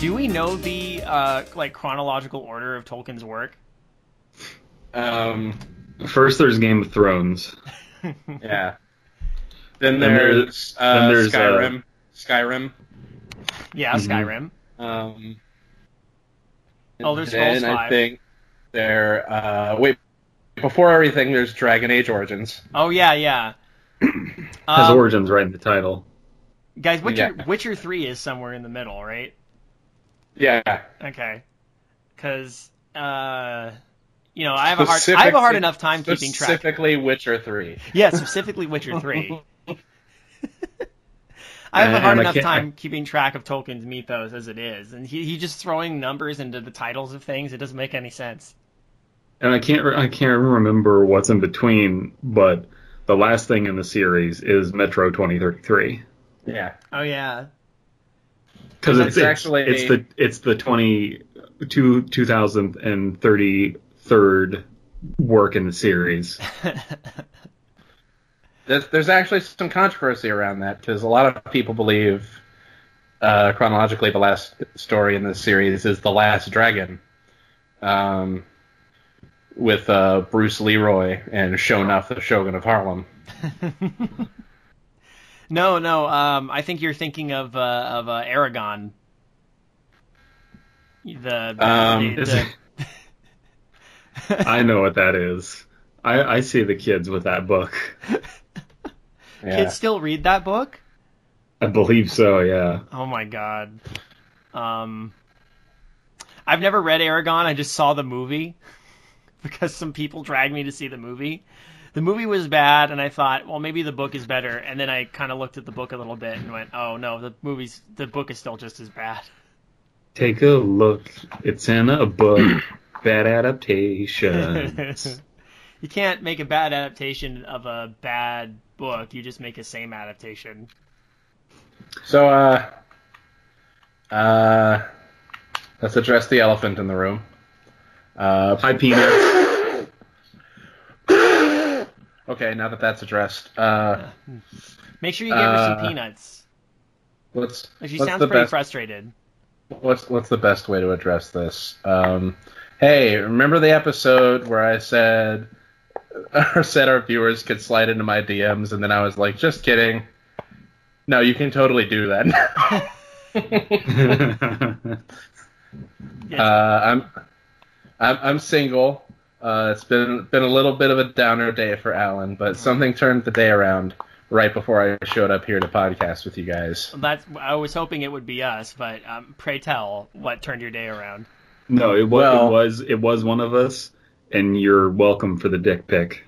Do we know the uh, like chronological order of Tolkien's work? Um, First, there's Game of Thrones. yeah. Then Then there's, uh, then there's, uh, Skyrim. Skyrim. Yeah, Mhm. Skyrim. Um, Elder then Scrolls I V. think there. Uh, wait, before everything, there's Dragon Age Origins. Oh yeah, yeah. Has Um, origins right in the title. guys, Witcher, Yeah. Witcher Three is somewhere in the middle, right? Yeah. Okay, because uh, you know I have a hard I have a hard enough time keeping track. Specifically, Witcher Three. Yeah, specifically Witcher Three. I have a hard enough can't- time keeping track of Tolkien's mythos as it is, and he he just throwing numbers into the titles of things. It doesn't make any sense. And I can't I can't remember what's in between, but the last thing in the series is Metro 2033 Yeah. Oh yeah, because It's it's, it's actually- it's the it's the 20 two, 2033rd work in the series. There's, there's actually some controversy around that because a lot of people believe uh, chronologically the last story in this series is the Last Dragon, um, with uh, Bruce Leroy and Shonuff, the Shogun of Harlem. no, no. Um, I think you're thinking of uh, of uh, Eragon. The, the, Um, the- the- I know what that is. I, I see the kids with that book. Yeah. kids still read that book. I believe so. Yeah. Oh my god. Um, I've never read Eragon. I just saw the movie because some people dragged me to see the movie. The movie was bad, and I thought, well, maybe the book is better. And then I kind of looked at the book a little bit and went, oh no, the movie's the book is still just as bad. Take a look. It's in a book. Bad adaptation. you can't make a bad adaptation of a bad book. You just make a same adaptation. So, uh, uh, let's address the elephant in the room. Uh, Hi, Peanuts. okay, now that that's addressed, uh, Make sure you give her some Uh, peanuts. what's She what's sounds the pretty best? frustrated. What's what's the best way to address this? Um, hey, remember the episode where I said or said our viewers could slide into my DMs, and then I was like, just kidding. No, you can totally do that. Yes. uh, I'm, I'm I'm single. Uh, it's been been a little bit of a downer day for Alan, but something turned the day around right before I showed up here to podcast with you guys. That's. I was hoping it would be us, but um, pray tell, what turned your day around? no, it was, Well- it was it was one of us, and you're welcome for the dick pic.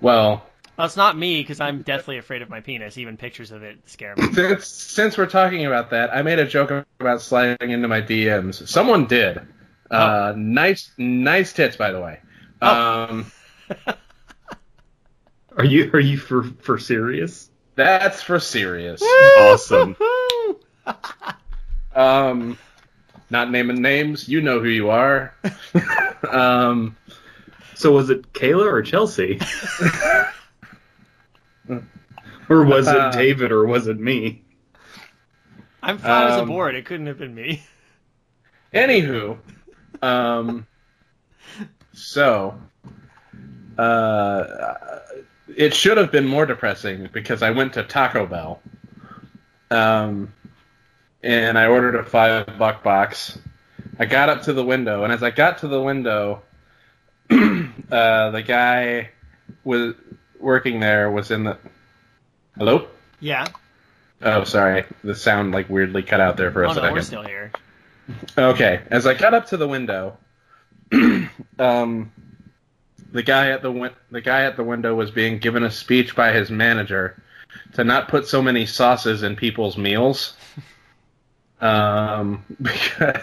Well, Well, it's not me because I'm deathly afraid of my penis. Even pictures of it scare me. since since we're talking about that, I made a joke about sliding into my DMs. Someone did. Uh, nice nice tits, by the way. Oh. Um, Are you are you for for serious? that's for serious. Awesome. Um, not naming names, you know who you are. um, So was it Kayla or Chelsea? or was it Uh, David or was it me? I'm flat as a Um, board. It couldn't have been me. Anywho, um, so uh, it should have been more depressing because I went to Taco Bell, um, and I ordered a five buck box. I got up to the window, and as I got to the window, uh, the guy was working there was in the. Hello. Yeah. Oh, sorry. The sound like weirdly cut out there for a Oh no, second. we're still here. Okay, as I got up to the window, um, the guy at the win- the guy at the window was being given a speech by his manager to not put so many sauces in people's meals. Um, because,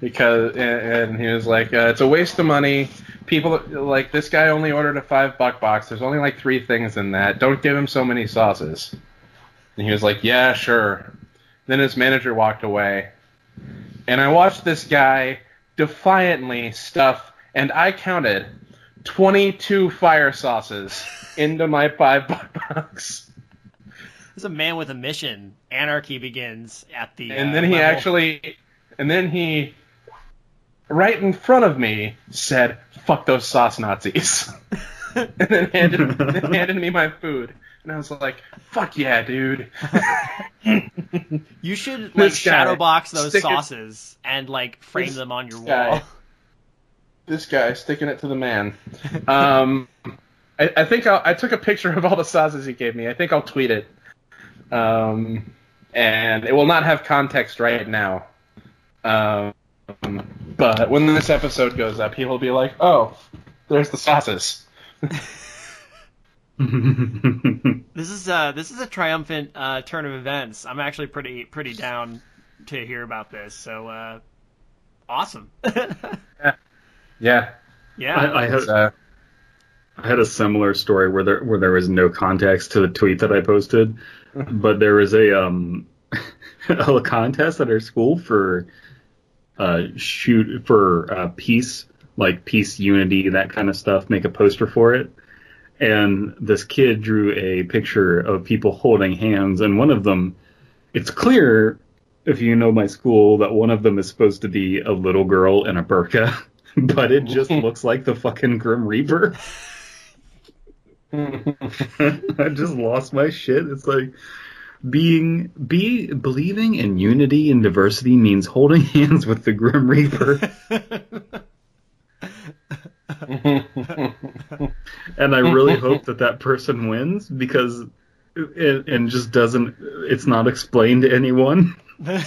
because and, and he was like, uh, it's a waste of money. People like this guy only ordered a five buck box. There's only like three things in that. Don't give him so many sauces. And he was like, yeah, sure. Then his manager walked away, and I watched this guy defiantly stuff, and I counted 22 fire sauces into my five buck box. There's a man with a mission. Anarchy begins at the. And uh, then he level. actually, and then he, right in front of me, said, "Fuck those sauce Nazis," and then handed, then handed me my food. And I was like, "Fuck yeah, dude!" You should like This guy, shadow box those stick it- sauces and like frame This them on your guy. wall. this guy sticking it to the man. Um, I, I think I'll, I took a picture of all the sauces he gave me. I think I'll tweet it. Um, and it will not have context right now. Um, but when this episode goes up, he will be like, "Oh, there's the sauces." This is uh this is a triumphant uh, turn of events. I'm actually pretty pretty down to hear about this. So uh, awesome. Yeah, yeah. I, I had uh, I had a similar story where there where there was no context to the tweet that I posted, but there was a um a contest at our school for uh shoot for uh, peace like peace unity that kind of stuff make a poster for it. And this kid drew a picture of people holding hands and one of them it's clear if you know my school that one of them is supposed to be a little girl in a burqa but it just looks like the fucking grim reaper I just lost my shit. It's like being be believing in unity and diversity means holding hands with the Grim Reaper, and I really hope that that person wins because it, and just doesn't. It's not explained to anyone. Why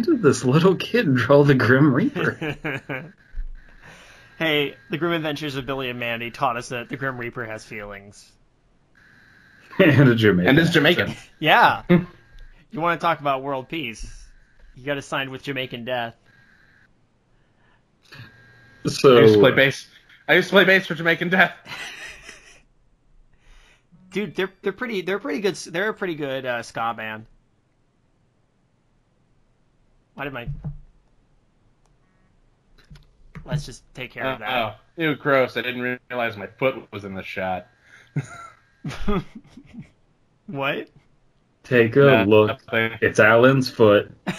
did this little kid draw the Grim Reaper? Hey, the Grim Adventures of Billy and Mandy taught us that the Grim Reaper has feelings. and a Jamaican. and it's Jamaican. Yeah. you want to talk about world peace? You got to sign with Jamaican death. So I used to play bass. I used to play bass for Jamaican Death. Dude, they're they're pretty they're pretty good they're a pretty good uh, ska band. Why did my Let's just take care of that. Oh, that. ew, gross! I didn't realize my foot was in the shot. what? take a Nah, look. It's Alan's foot.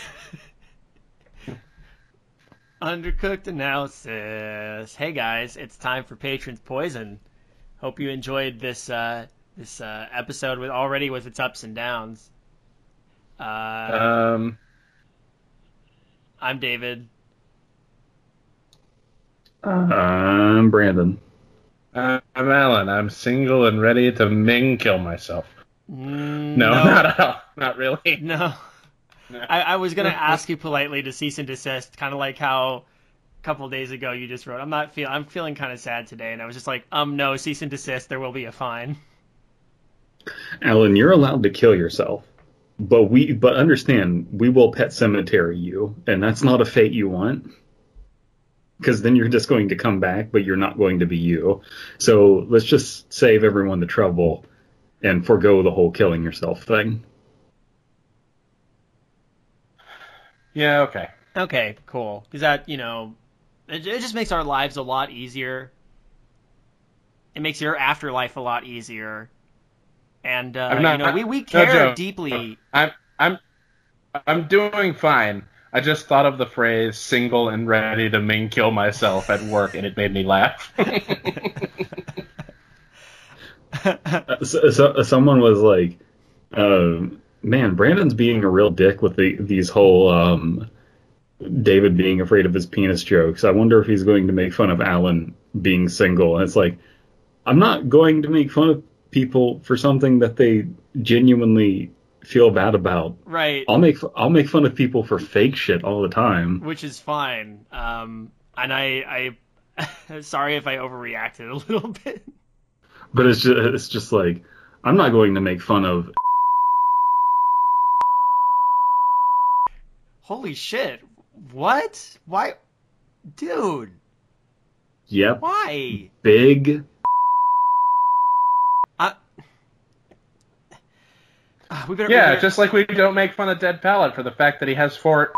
Undercooked analysis. Hey guys, it's time for Patrons Poison. Hope you enjoyed this uh, this uh, episode with already with its ups and downs. Uh, Um, I'm David. I'm Brandon. I'm Alan. I'm single and ready to Ming kill myself. Mm, No, not at all. Not really. No. I, I was gonna ask you politely to cease and desist, kind of like how a couple days ago you just wrote, "I'm not feel, I'm feeling kind of sad today," and I was just like, "Um, no, cease and desist. There will be a fine." Alan, you're allowed to kill yourself. But we but understand, we will pet cemetery you, and that's not a fate you want. Because then you're just going to come back, but you're not going to be you. So let's just save everyone the trouble and forego the whole killing yourself thing. Yeah. Okay. Okay, cool. Because that, you know, it, it just makes our lives a lot easier. It makes your afterlife a lot easier. And uh, not- you know, we we no care deeply. I'm. I'm. I'm doing fine. I just thought of the phrase "single and ready to Ming kill myself" at work, and it made me laugh. Uh, so, so, someone was like, um, "Man, Brandon's being a real dick with the, these whole um, David being afraid of his penis jokes. I wonder if he's going to make fun of Alan being single." And it's like, I'm not going to make fun of people for something that they genuinely feel bad about. right. I'll make I'll make fun of people for fake shit all the time. which is fine. Um, and I, I, sorry if I overreacted a little bit. But it's just it's just like I'm not going to make fun of Holy shit! What? Why, dude? yep Why? big I, we better. we Yeah, better- just like we don't make fun of Dead Palette for the fact that he has four.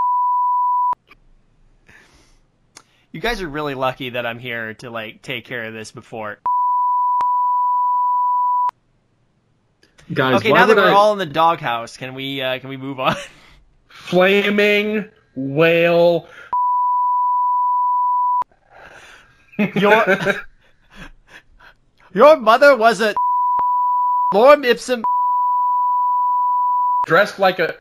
You guys are really lucky that I'm here to like take care of this before. Guys, Okay, why now that we're I... all in the doghouse, can we uh, can we move on? Flaming whale. Your your mother was a Lorem Ipsum. Dressed like a.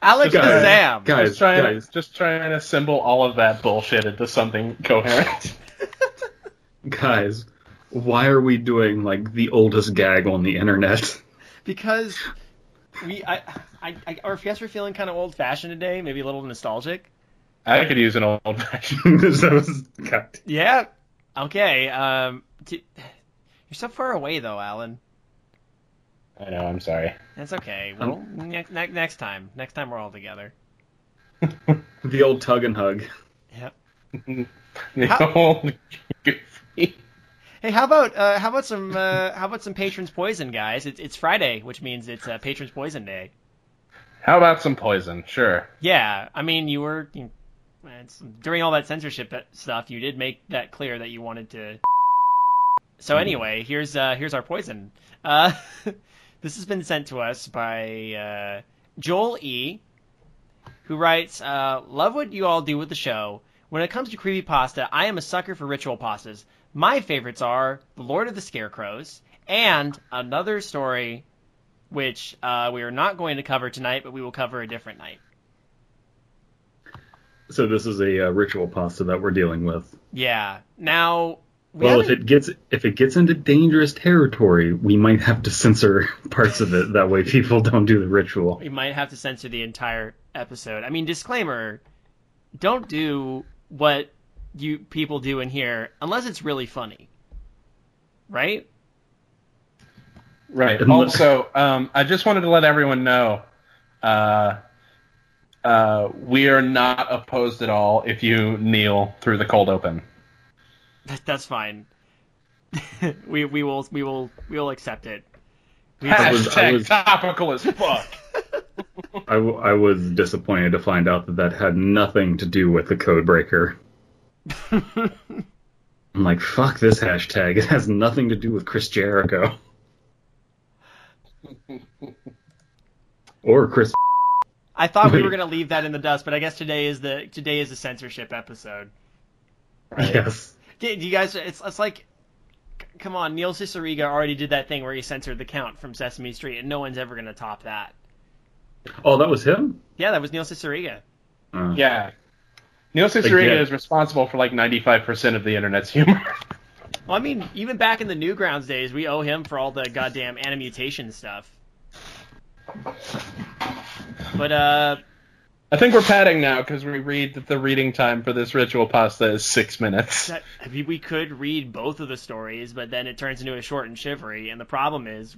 Alex Guys, Kazam. guys, just trying, guys, just trying to assemble all of that bullshit into something coherent. guys, why are we doing like the oldest gag on the internet? Because we, I, I, I or if yes, we're feeling kind of old fashioned today, maybe a little nostalgic. I could use an old fashioned. That. Yeah. Okay. Um, t- you're so far away though, Alan. I know. I'm sorry. That's okay. Well, ne- ne- next time, next time we're all together. The old tug and hug. Yep. The How- old goofy. Hey, how about uh, how about some uh, how about some patrons poison, guys? It's it's Friday, which means it's uh, patrons poison day. How about some poison? Sure. Yeah, I mean, you were you, it's, during all that censorship stuff. You did make that clear that you wanted to. So anyway, here's uh, here's our poison. Uh, this has been sent to us by uh, Joel E, who writes, uh, "Love what you all do with the show. When it comes to creepy pasta, I am a sucker for ritual pastas. My favorites are The Lord of the Scarecrows and another story." Which uh, we are not going to cover tonight, but we will cover a different night. So this is a uh, ritual pasta that we're dealing with. Yeah. Now, we Well, if haven't- it gets if it gets into dangerous territory, we might have to censor parts of it. That way, people don't do the ritual. we might have to censor the entire episode. I mean, disclaimer: don't do what you people do in here unless it's really funny, right? Right. And- Also, um, I just wanted to let everyone know, uh, uh, we are not opposed at all if you kneel through the cold open. That, that's fine. we we will we will we will accept it. We have- I was- Hashtag was- topical as fuck. I, w- I was disappointed to find out that that had nothing to do with the code breaker. I'm like, fuck this hashtag. It has nothing to do with Chris Jericho. or Chris. I thought we were gonna leave that in the dust, but I guess today is the today is the censorship episode. Right. Yes. Do do you guys? It's it's like, come on, Neil Cicerega already did that thing where he censored the count from Sesame Street, and no one's ever gonna top that. Oh, that was him? Yeah, that was Neil Cicerega. Uh, Yeah. Neil Cicerega is responsible for like 95% of the internet's humor. Well, I mean, even back in the Newgrounds days, we owe him for all the goddamn animutation stuff. But uh, I think we're padding now because we read that the reading time for this ritual pasta is six minutes. that, I mean, we could read both of the stories, but then it turns into a short and shivery. And the problem is,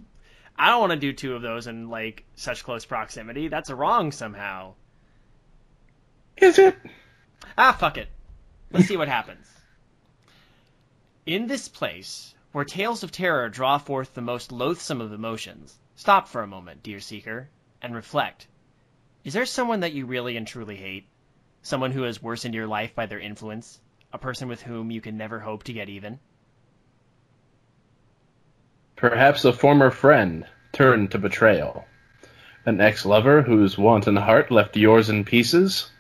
I don't want to do two of those in like such close proximity. That's wrong somehow. Is it? Ah, fuck it. Let's see what happens. In this place, where tales of terror draw forth the most loathsome of emotions, stop for a moment, dear seeker, and reflect. Is there someone that you really and truly hate? Someone who has worsened your life by their influence? A person with whom you can never hope to get even? Perhaps a former friend turned to betrayal. An ex-lover whose wanton heart left yours in pieces.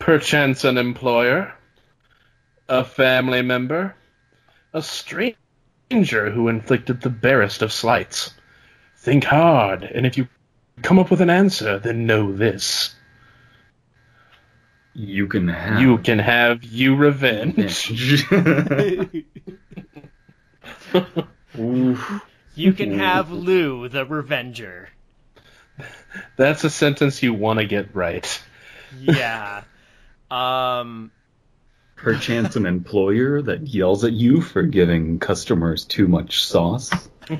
Perchance an employer. A family member. A stranger who inflicted the barest of slights. Think hard, and if you come up with an answer, then know this. You can have. You can have you revenge. You can have Lou the Revenger. That's a sentence you want to get right. Yeah. um. Perchance an employer that yells at you for giving customers too much sauce.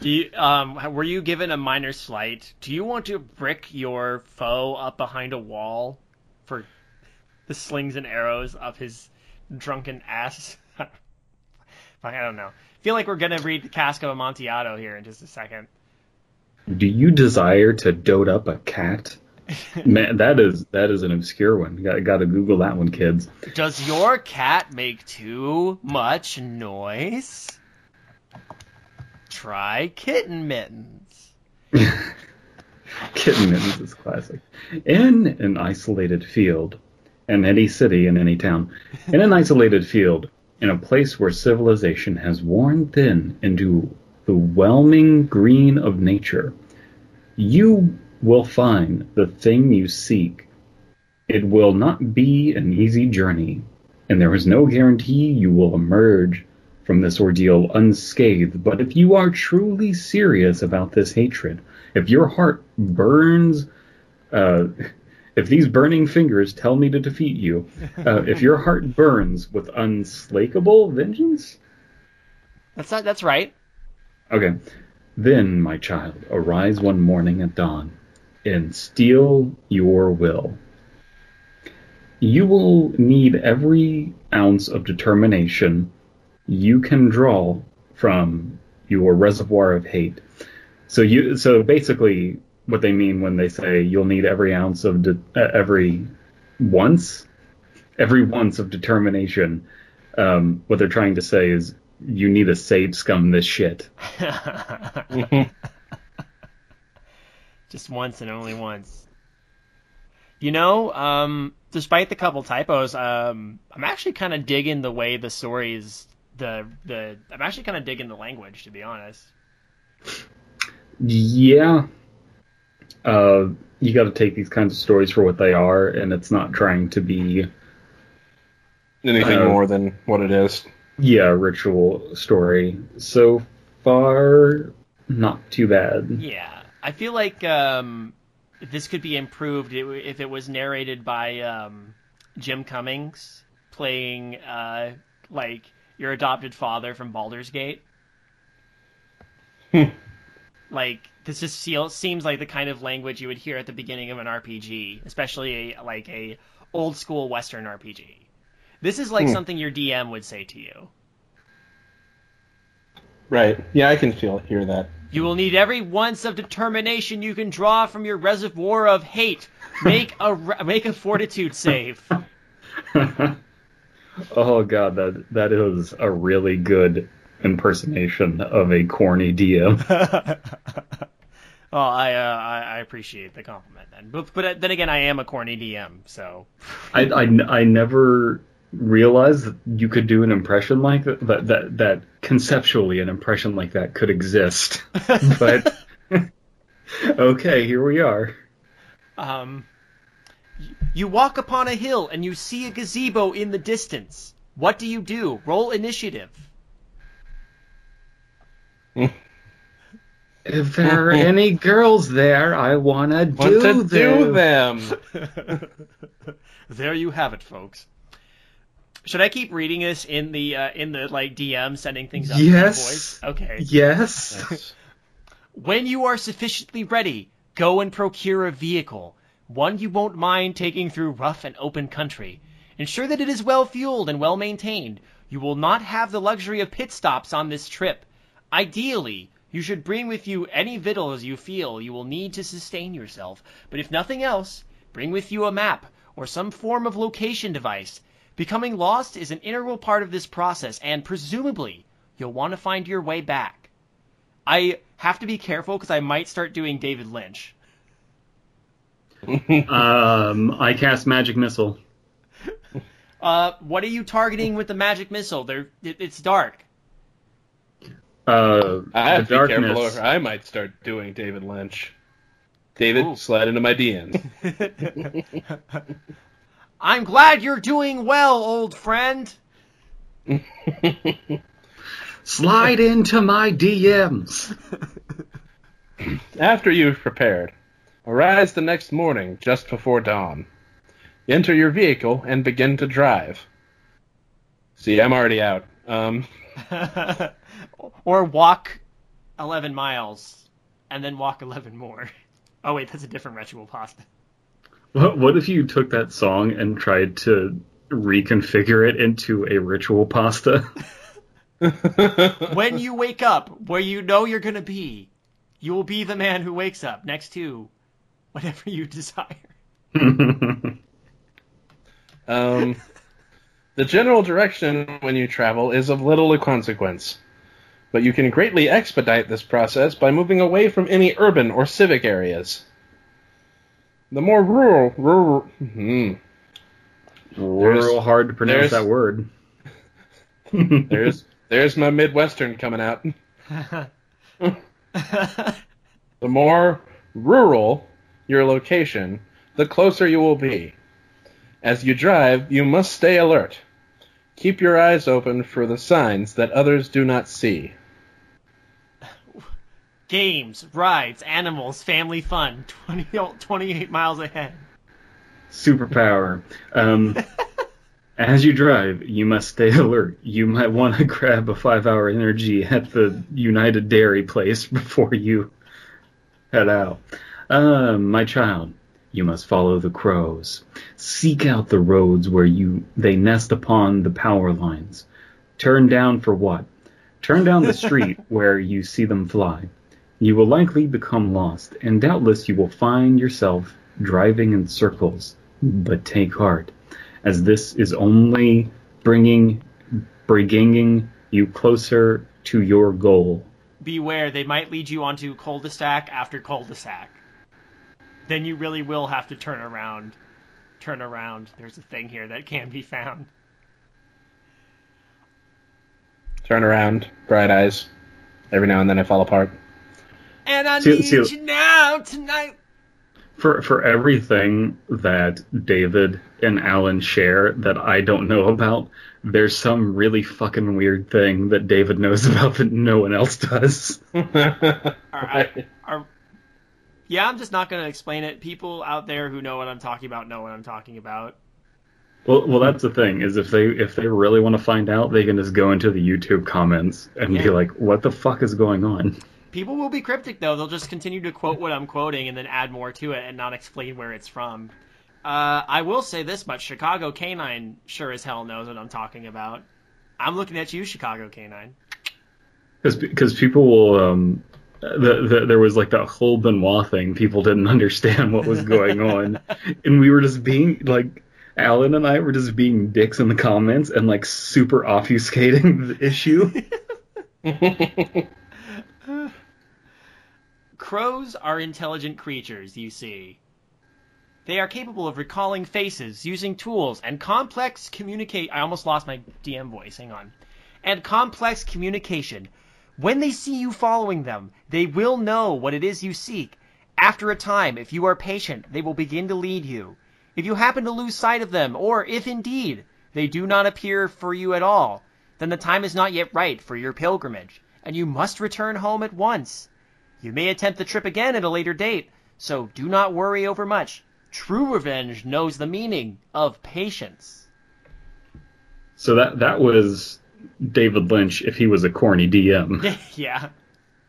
Do you, um, were you given a minor slight? Do you want to brick your foe up behind a wall for the slings and arrows of his drunken ass? I don't know. feel like we're gonna read the Cask of Amontillado here in just a second. Do you desire to dote up a cat? Man, that is that is an obscure one. Got, got to Google that one, kids. Does your cat make too much noise? Try kitten mittens. Kitten Mittens is classic. In an isolated field, in any city, in any town, in an isolated field, in a place where civilization has worn thin into the whelming green of nature, you will find the thing you seek. It will not be an easy journey, and there is no guarantee you will emerge from this ordeal unscathed. But if you are truly serious about this hatred, if your heart burns, uh, if these burning fingers tell me to defeat you, uh, if your heart burns with unslakable vengeance, That's not, that's right. Okay. Then, my child, arise one morning at dawn and steel your will. You will need every ounce of determination you can draw from your reservoir of hate. So you, so basically, what they mean when they say you'll need every ounce of de- uh, every once, every once of determination. Um, what they're trying to say is you need to save scum this shit. Just once and only once. You know, um, despite the couple typos, um, I'm actually kind of digging the way the stories, the the. I'm actually kind of digging the language, to be honest. Yeah. Uh, you got to take these kinds of stories for what they are, and it's not trying to be, Anything Uh, more than what it is. yeah, ritual story. So far, not too bad. Yeah, I feel like um, this could be improved if it was narrated by um, Jim Cummings playing uh, like your adopted father from Baldur's Gate. like this just seems like the kind of language you would hear at the beginning of an RPG, especially a, like a old school Western RPG. This is like Hmm. something your DM would say to you. Right. Yeah, I can feel hear that. You will need every once of determination you can draw from your reservoir of hate. Make a make a fortitude save. oh god, that that is a really good impersonation of a corny DM. oh, I, uh, I I appreciate the compliment then. But but then again, I am a corny DM, so I, I, I never realized that you could do an impression like that, that, that, that conceptually an impression like that could exist. but, okay, here we are. um, you walk upon a hill and you see a gazebo in the distance. What do you do? Roll initiative. If there are any girls there, I want to Want do to do them. them. there you have it, folks. Should I keep reading this in the uh, in the like DM sending things up? Yes. the voice? Okay. Yes. Yes. When you are sufficiently ready, go and procure a vehicle, one you won't mind taking through rough and open country. Ensure that it is well fueled and well maintained. You will not have the luxury of pit stops on this trip. Ideally, you should bring with you any victuals you feel you will need to sustain yourself, but if nothing else, bring with you a map or some form of location device. Becoming lost is an integral part of this process, and presumably, you'll want to find your way back. I have to be careful because I might start doing David Lynch. Um, I cast magic missile. Uh, what are you targeting with the magic missile? They're, it, it's dark. Uh, I have the to be careful, darkness. or I might start doing David Lynch. David, Ooh. slide into my DMs. I'm glad you're doing well, old friend. Slide into my DMs. After you've prepared, arise the next morning just before dawn. Enter your vehicle and begin to drive. See, I'm already out. Um, or walk 11 miles and then walk 11 more. Oh, wait, that's a different ritual pasta. What, what if you took that song and tried to reconfigure it into a ritual pasta? when you wake up, where you know you're gonna be, you will be the man who wakes up next to whatever you desire. Um, the general direction when you travel is of little consequence, but you can greatly expedite this process by moving away from any urban or civic areas. The more rural, rural, hmm, Real hard to pronounce that word. there's there's my Midwestern coming out. The more rural your location, the closer you will be. As you drive, you must stay alert. Keep your eyes open for the signs that others do not see. Games, rides, animals, family fun. 20, 28 miles ahead. Superpower. Um, as you drive, you must stay alert. You might want to grab a five-hour energy at the United Dairy place before you head out. Um, my child, you must follow the crows. Seek out the roads where you they nest upon the power lines. Turn down for what? Turn down the street where you see them fly. You will likely become lost, and doubtless you will find yourself driving in circles. But take heart, as this is only bringing, bringing you closer to your goal. Beware, they might lead you onto cul-de-sac after cul-de-sac. Then you really will have to turn around. Turn around. There's a thing here that can be found. Turn around, bright eyes. Every now and then I fall apart. And I See- need see- you now, tonight. For for everything that David and Alan share that I don't know about, there's some really fucking weird thing that David knows about that no one else does. Alright. Are, yeah, I'm just not going to explain it. People out there who know what I'm talking about know what I'm talking about. Well, well, that's the thing is if they if they really want to find out, they can just go into the YouTube comments and Yeah. be like, "What the fuck is going on?" People will be cryptic though. They'll just continue to quote what I'm quoting and then add more to it and not explain where it's from. Uh, I will say this much: Chicago Canine sure as hell knows what I'm talking about. I'm looking at you, Chicago Canine. Because people will. Um, the, the, there was like that whole Benoit thing. People didn't understand what was going on, and we were just being like. Alan and I were just being dicks in the comments and like super obfuscating the issue. Crows are intelligent creatures, you see. They are capable of recalling faces, using tools, and complex communicate. I almost lost my DM voice. Hang on. And complex communication. When they see you following them, they will know what it is you seek. After a time, if you are patient, they will begin to lead you. If you happen to lose sight of them, or if indeed they do not appear for you at all, then the time is not yet right for your pilgrimage, and you must return home at once. You may attempt the trip again at a later date, so do not worry over much. True revenge knows the meaning of patience. So that that was David Lynch if he was a corny DM yeah.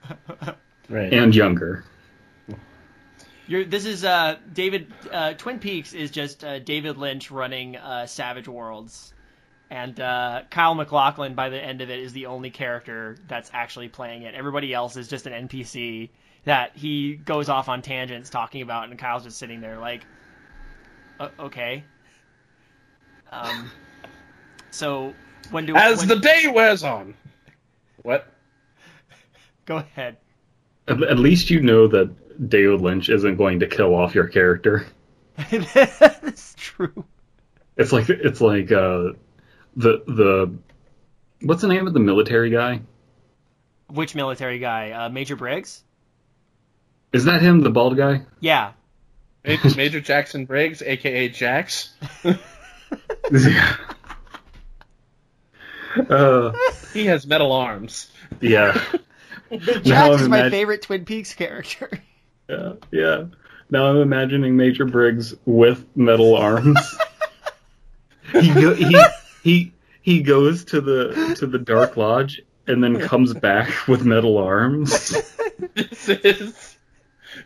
right. and younger. You're, this is uh, David. Uh, Twin Peaks is just uh, David Lynch running uh, Savage Worlds, and uh, Kyle MacLachlan by the end of it is the only character that's actually playing it. Everybody else is just an NPC that he goes off on tangents talking about, and Kyle's just sitting there like, "Uh, okay. Um, so when do As when- the day wears on. What? go ahead? At, at least you know that David Lynch isn't going to kill off your character. That's true. It's like it's like uh, the the what's the name of the military guy? Which military guy? Uh, Major Briggs? Is that him, the bald guy? Yeah. Major, Major Jackson Briggs, aka Jax. yeah. Uh, He has metal arms. yeah. Jax Now is I'm my imag- favorite Twin Peaks character. Yeah, yeah. Now I'm imagining Major Briggs with metal arms. he, go, he he he goes to the to the Dark Lodge and then comes back with metal arms. This is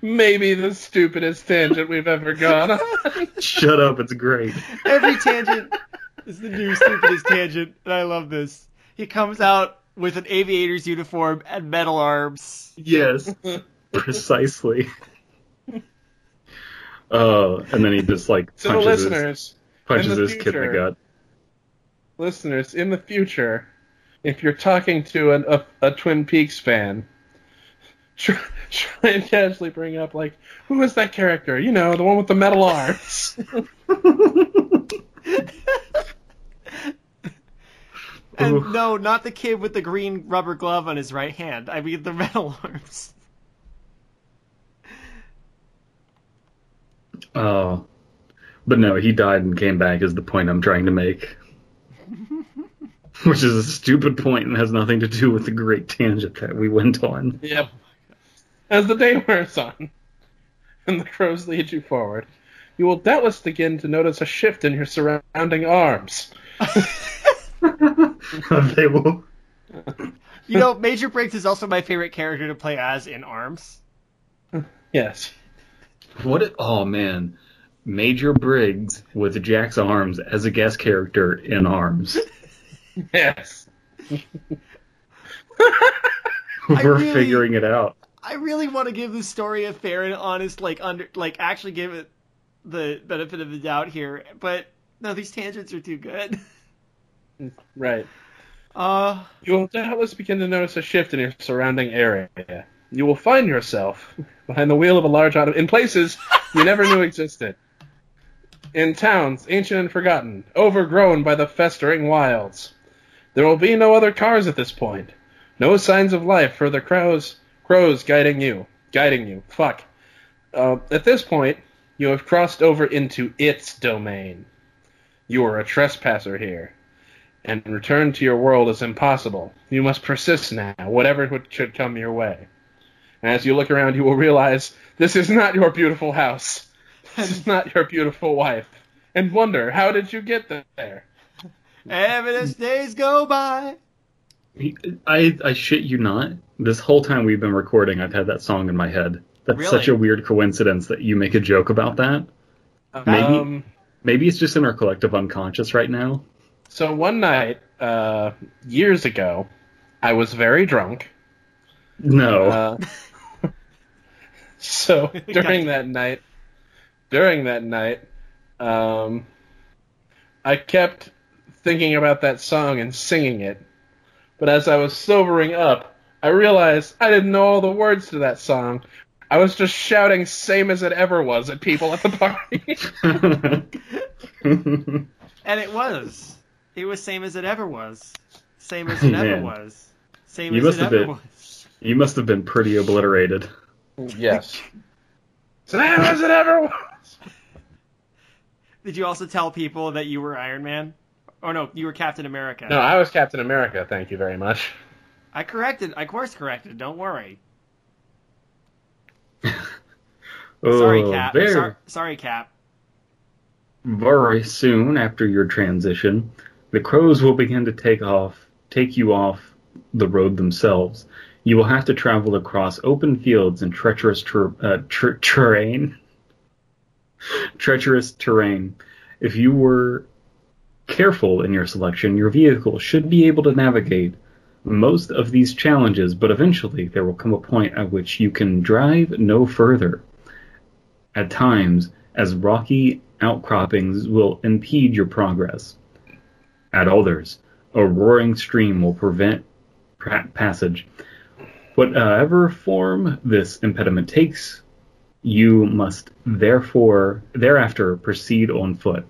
maybe the stupidest tangent we've ever gone on. Shut up, it's great. Every tangent is the new stupidest tangent, and I love this. He comes out with an aviator's uniform and metal arms. Yes, precisely. Uh, and then he just like To the punches his, listeners, punches in the his kid in the gut. listeners, in the future, if you're talking to an, a, a Twin Peaks fan, try, try and casually bring up like, who is that character? You know, the one with the metal arms. And Oof. no, not the kid with the green rubber glove on his right hand. I mean the metal arms. Oh, but no, he died and came back. Is the point I'm trying to make? Which is a stupid point and has nothing to do with the great tangent that we went on. yep. As the day wears on, and the crows lead you forward, you will doubtless begin to notice a shift in your surrounding arms. they will. You know, Major Briggs is also my favorite character to play as in Arms. Yes. What? It, oh man, Major Briggs with Jack's arms as a guest character in Arms. Yes. We're really- figuring it out. I really want to give the story a fair and honest, like under, like actually give it the benefit of the doubt here, but no, these tangents are too good. Right. Uh, You will doubtless begin to notice a shift in your surrounding area. You will find yourself behind the wheel of a large auto in places you never knew existed. In towns ancient and forgotten, overgrown by the festering wilds. There will be no other cars at this point. No signs of life for the crows crows guiding you. Guiding you. Fuck. Uh, at this point, you have crossed over into its domain. You are a trespasser here and return to your world is impossible. You must persist now, whatever would- should come your way. And as you look around, you will realize this is not your beautiful house. This is not your beautiful wife. And wonder, how did you get there? and as days go by. I I shit you not. This whole time we've been recording, I've had that song in my head. That's Really? such a weird coincidence that you make a joke about that. Maybe- Um, Maybe it's just in our collective unconscious right now. So one night, uh, years ago, I was very drunk. No. Uh, so during that night, during that night, um, I kept thinking about that song and singing it. But as I was sobering up, I realized I didn't know all the words to that song. I was just shouting "same as it ever was" at people at the party. And it was. It was same as it ever was. Same as it ever was. Same You as must it have ever been- was. you must have been pretty obliterated. yes. Same as it ever was. Did you also tell people that you were Iron Man? Oh no, you were Captain America. No, I was Captain America. Thank you very much. I corrected. I course corrected. Don't worry. Oh, sorry, Oh, Cap. Very, Sor- sorry, Cap. very soon after your transition, the crows will begin to take off, take you off the road themselves. You will have to travel across open fields and treacherous ter- uh, ter- terrain. treacherous terrain. If you were careful in your selection, your vehicle should be able to navigate most of these challenges, but eventually there will come a point at which you can drive no further. At times, as rocky outcroppings will impede your progress. At others, a roaring stream will prevent passage. Whatever form this impediment takes, you must therefore thereafter proceed on foot.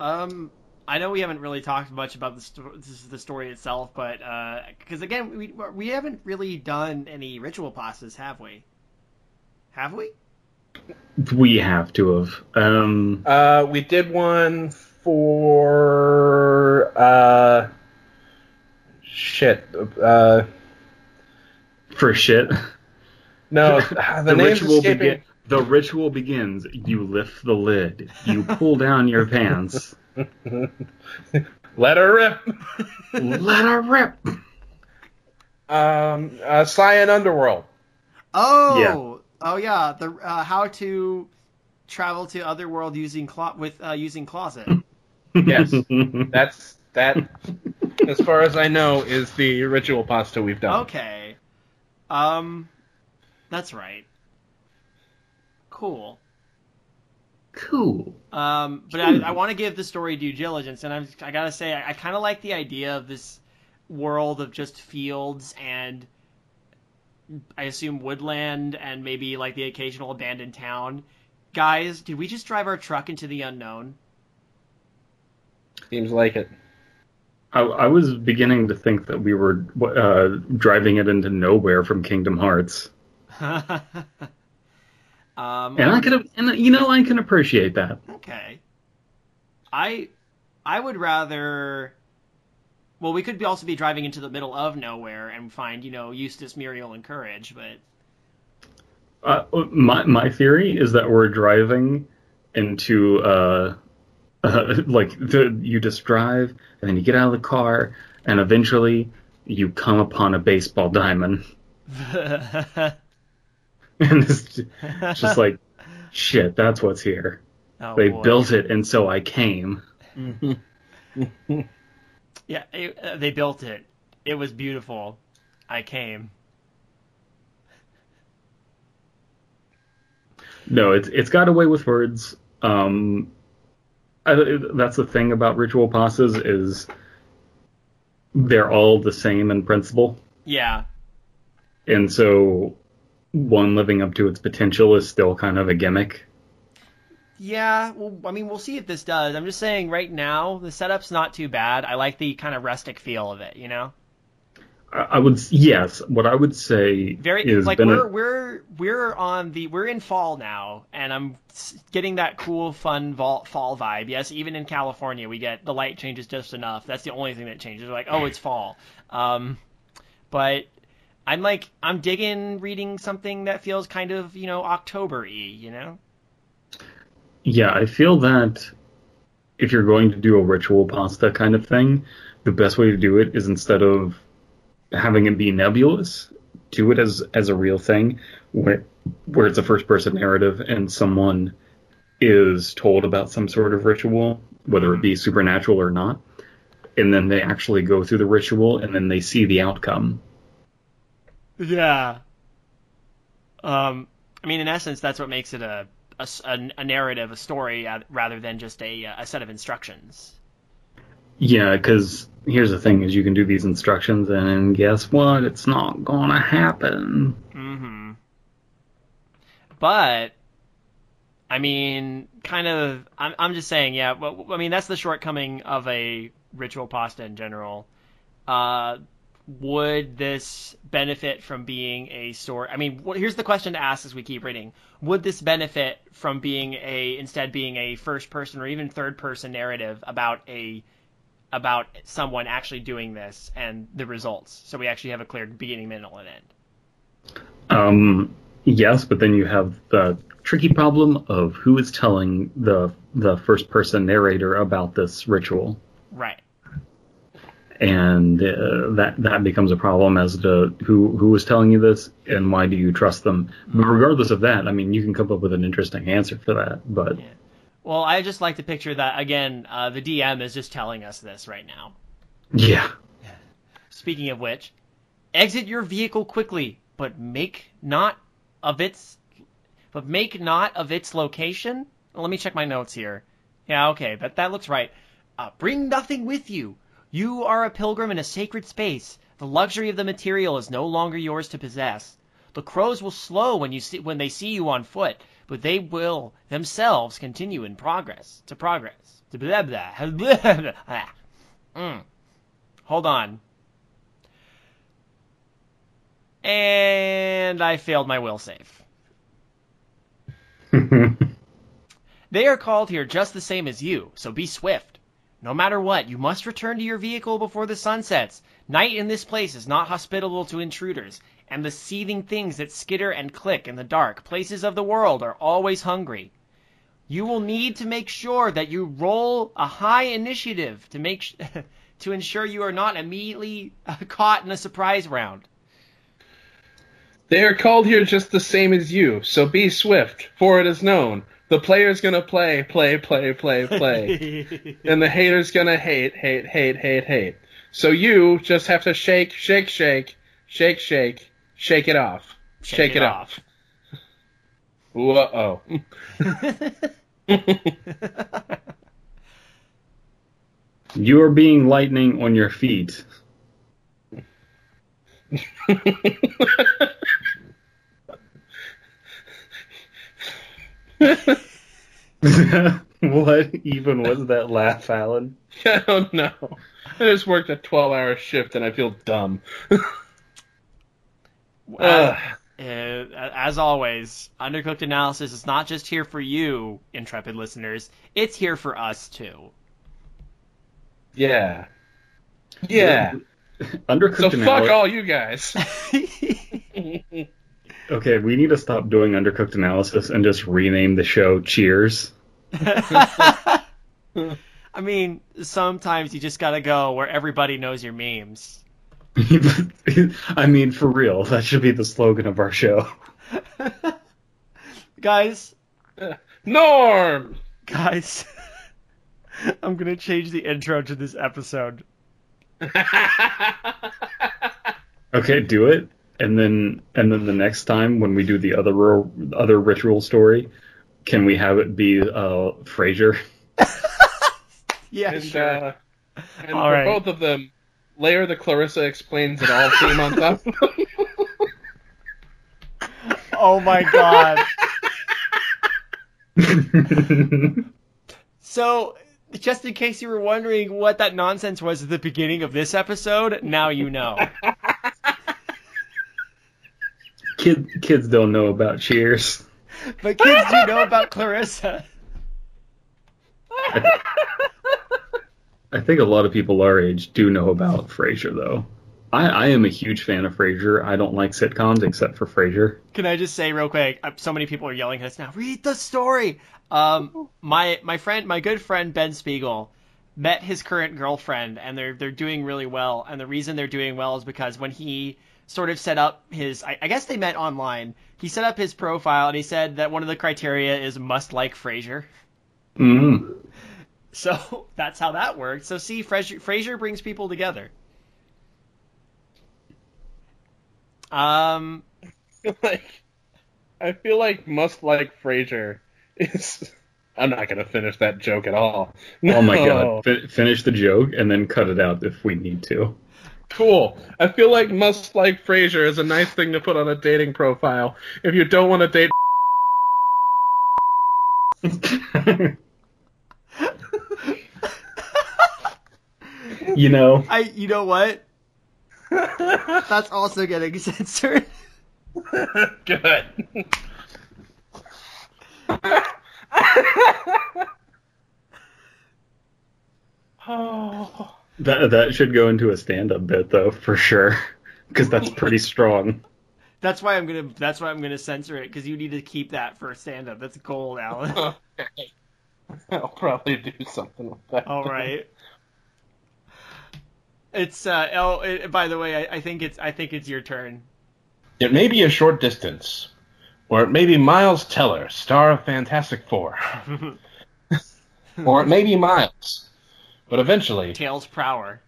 Um, I know we haven't really talked much about the, sto- this is the story itself, but because again, we we haven't really done any ritual passes, have we? Have we? We have to have. Um, Uh, we did one for uh, shit. Uh, for shit. no, the, the ritual escaping. begin. The ritual begins. You lift the lid. You pull down your pants. Let her rip. Let her rip. Um, uh, Cyan Underworld. Oh, yeah. oh yeah. The uh, how to travel to Otherworld using clo- with uh, using closet. Yes, that's that. as far as I know, is the ritual pasta we've done. Okay. Um, that's right. Cool. Cool. Um, but I, I want to give the story due diligence, and I'm, I gotta say, I, I kind of like the idea of this world of just fields and I assume woodland and maybe like the occasional abandoned town. Guys, did we just drive our truck into the unknown? Seems like it. I, I was beginning to think that we were uh, driving it into nowhere from Kingdom Hearts, um, and I could, and you know, I can appreciate that. Okay. I I would rather. Well, we could be also be driving into the middle of nowhere and find, you know, Eustace, Muriel, and Courage, but Uh, my my theory is that we're driving into uh, uh like the, you just drive and then you get out of the car and eventually you come upon a baseball diamond and it's it's just like shit that's what's here oh, they boy. built it and so I came Yeah, it, uh, they built it. It was beautiful. I came. no it's it's got away with words um I, that's the thing about ritual pastas is they're all the same in principle Yeah. and so one living up to its potential is still kind of a gimmick. Yeah, well, I mean, we'll see if this does. I'm just saying right now, the setup's not too bad. I like the kind of rustic feel of it, you know? I, would yes, what I would say Very is like we're a, we're we're on the we're in fall now, and I'm getting that cool, fun fall, fall vibe. Yes, even in California, we get the light changes just enough. That's the only thing that changes. We're like, oh, it's fall. Um, but I'm like I'm digging reading something that feels kind of you know October-y, you know? yeah, I feel that if you're going to do a ritual pasta kind of thing, the best way to do it is instead of having it be nebulous, do it as as a real thing where where it's a first person narrative and someone is told about some sort of ritual, whether it be supernatural or not, and then they actually go through the ritual and then they see the outcome. Yeah. Um, I mean, in essence, that's what makes it a a, a narrative, a story, uh, rather than just a a set of instructions. Yeah, because here's the thing: is you can do these instructions, and guess what? It's not gonna happen. hmm But, I mean, kind of, I'm, I'm just saying, yeah, well, I mean, that's the shortcoming of a ritual pasta in general. Uh, would this benefit from being a story? I mean, what, here's the question to ask as we keep reading. Would this benefit from being a, instead being a first person or even third person narrative about a, about someone actually doing this and the results? So we actually have a clear beginning, middle, and end. Um, yes, but then you have the tricky problem of who is telling the the first person narrator about this ritual, Right. and uh, that that becomes a problem as to who who is telling you this and why do you trust them. But regardless of that, I mean, you can come up with an interesting answer for that. But Yeah. Well, I just like to picture that again. Uh, the DM is just telling us this right now. yeah, Speaking of which, exit your vehicle quickly, but make not of its, but make not of its location. Let me check my notes here. Yeah, okay, but that looks right. Uh, bring nothing with you. You are a pilgrim in a sacred space. The luxury of the material is no longer yours to possess. The crows will slow when you see when they see you on foot, but they will themselves continue in progress to progress. To blah, blah, blah, blah. Mm. Hold on. And I failed my will save. They are called here just the same as you, so be swift. No matter what, you must return to your vehicle before the sun sets. Night in this place is not hospitable to intruders, and the seething things that skitter and click in the dark places of the world are always hungry. You will need to make sure that you roll a high initiative to make sh- to ensure you are not immediately uh, caught in a surprise round. They are called here just the same as you, so be swift, for it is known. The player's gonna play, play, play, play, play. and the hater's gonna hate, hate, hate, hate, hate. So you just have to shake, shake, shake, shake, shake, shake it off. Shake, it, off. Whoa. You are being lightning on your feet. what even was that laugh, Alan? I don't know. I just worked a 12 hour shift and I feel dumb. Uh, uh, as always, Undercooked Analysis is not just here for you, intrepid listeners. It's here for us too. Yeah. Yeah. Undercooked So fuck all you guys. Okay, we need to stop doing undercooked analysis and just rename the show Cheers. I mean, sometimes you just gotta go where everybody knows your memes. I mean, for real, that should be the slogan of our show. Guys, Norm! guys, I'm gonna change the intro to this episode. Okay, do it, and then and then the next time when we do the other other ritual story, can we have it be uh Frasier? Yeah, and sure. uh, and All for right. both of them, layer the Clarissa explains it all theme on top. oh my god. So, just in case you were wondering what that nonsense was at the beginning of this episode, now you know. Kid, kids don't know about Cheers. But kids do know about Clarissa. I think a lot of people our age do know about Frasier, though. I, I am a huge fan of Frasier. I don't like sitcoms except for Frasier. Can I just say real quick? uh, So many people are yelling at us now. Read the story. Um, my my friend, my good friend Ben Spiegel, met his current girlfriend, and they're they're doing really well. And the reason they're doing well is because when he sort of set up his, I, I guess they met online. He set up his profile, and he said that one of the criteria is must like Frasier. Mm. So that's how that worked. So see, Frasier, Frasier brings people together. Um, like, I feel like must like Frasier is. I'm not gonna finish that joke at all. Oh my god. Fi- finish the joke and then cut it out if we need to. Cool. I feel like must like Frasier is a nice thing to put on a dating profile if you don't want to date. you know, I, you know what? That's also getting censored. Good. oh. that that should go into a stand-up bit though, for sure, because that's pretty strong. That's why I'm gonna. That's why I'm gonna censor it because you need to keep that for stand up. That's gold, Alan. Okay. I'll probably do something with that. All right. It's uh. Oh, it, by the way, I, I think it's. I think it's your turn. It may be a short distance, or it may be Miles Teller, star of Fantastic Four, or it may be Miles, but eventually. Tails Prower.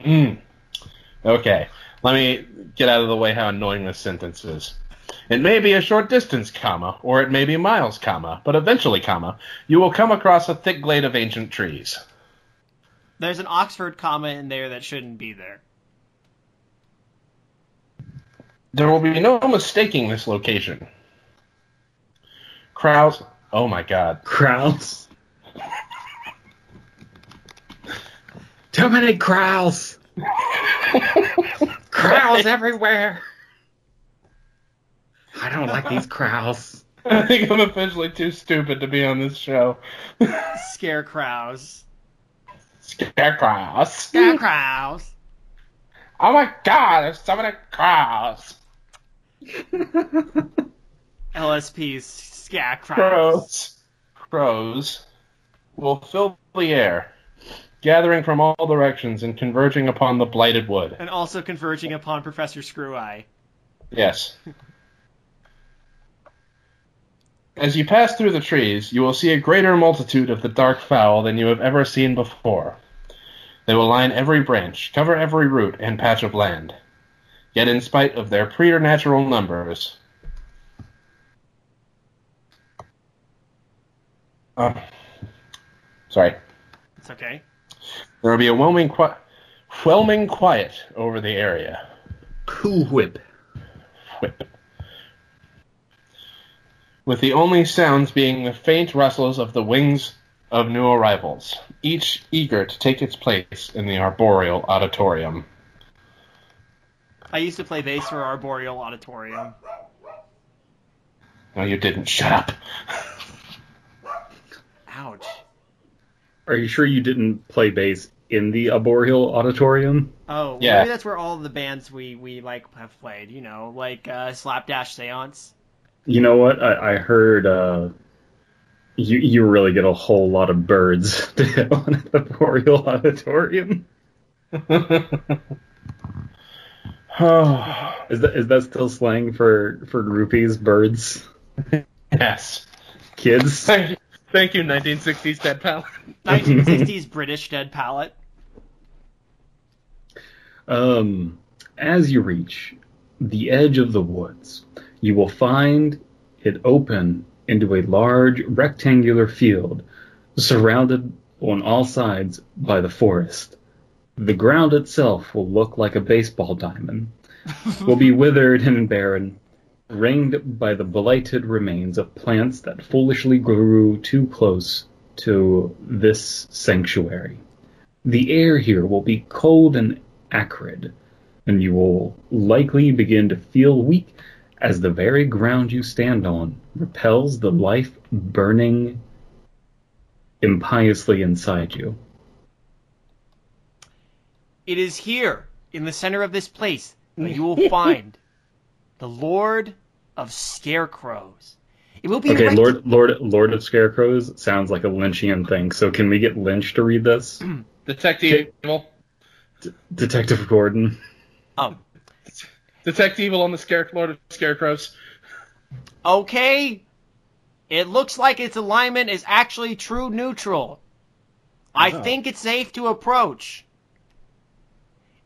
Mm. Okay, let me get out of the way how annoying this sentence is. It may be a short distance, comma, or it may be miles, comma, but eventually, comma, you will come across a thick glade of ancient trees. There's an Oxford comma in there that shouldn't be there. There will be no mistaking this location. Crowds. Oh my god. Crowds. Too many crowds. crowds everywhere. I don't like these crowds. I think I'm officially too stupid to be on this show. Scare Scarecrows. Scarecrows. Scarecrows. Oh my god, there's so many crows. LSP's Scarecrows. Crows. Crows will fill the air, gathering from all directions and converging upon the blighted wood. And also converging upon Professor Screw Eye. Yes. As you pass through the trees, you will see a greater multitude of the dark fowl than you have ever seen before. They will line every branch, cover every root and patch of land. Yet, in spite of their preternatural numbers, uh, sorry, It's okay. there will be a whelming, qui- whelming quiet over the area. Cool whip. Whip. With the only sounds being the faint rustles of the wings of new arrivals, each eager to take its place in the arboreal auditorium. I used to play bass for Arboreal Auditorium. No, you didn't. Shut up. Ouch. Are you sure you didn't play bass in the arboreal auditorium? Oh, Yeah. maybe that's where all the bands we, we like have played. You know, like uh, Slapdash Seance. You know what? I, I heard uh, you you really get a whole lot of birds to hit on at the arboreal auditorium. Oh, Is that is that still slang for for groupies, birds, yes. kids? Thank you, thank you 1960s Dead Pal. 1960s British Dead Palette. Um, as you reach the edge of the woods, you will find it open into a large rectangular field surrounded on all sides by the forest. The ground itself will look like a baseball diamond, will be withered and barren, ringed by the blighted remains of plants that foolishly grew too close to this sanctuary. The air here will be cold and acrid, and you will likely begin to feel weak as the very ground you stand on repels the life burning impiously inside you. It is here, in the center of this place, that you will find the Lord of Scarecrows. It will be Okay, erected- Lord Lord Lord of Scarecrows sounds like a Lynchian thing, so can we get Lynch to read this? Detective Evil. Detective Gordon. Um, Detective Evil on the Scare Lord of Scarecrows. okay. It looks like its alignment is actually true neutral. I think it's safe to approach.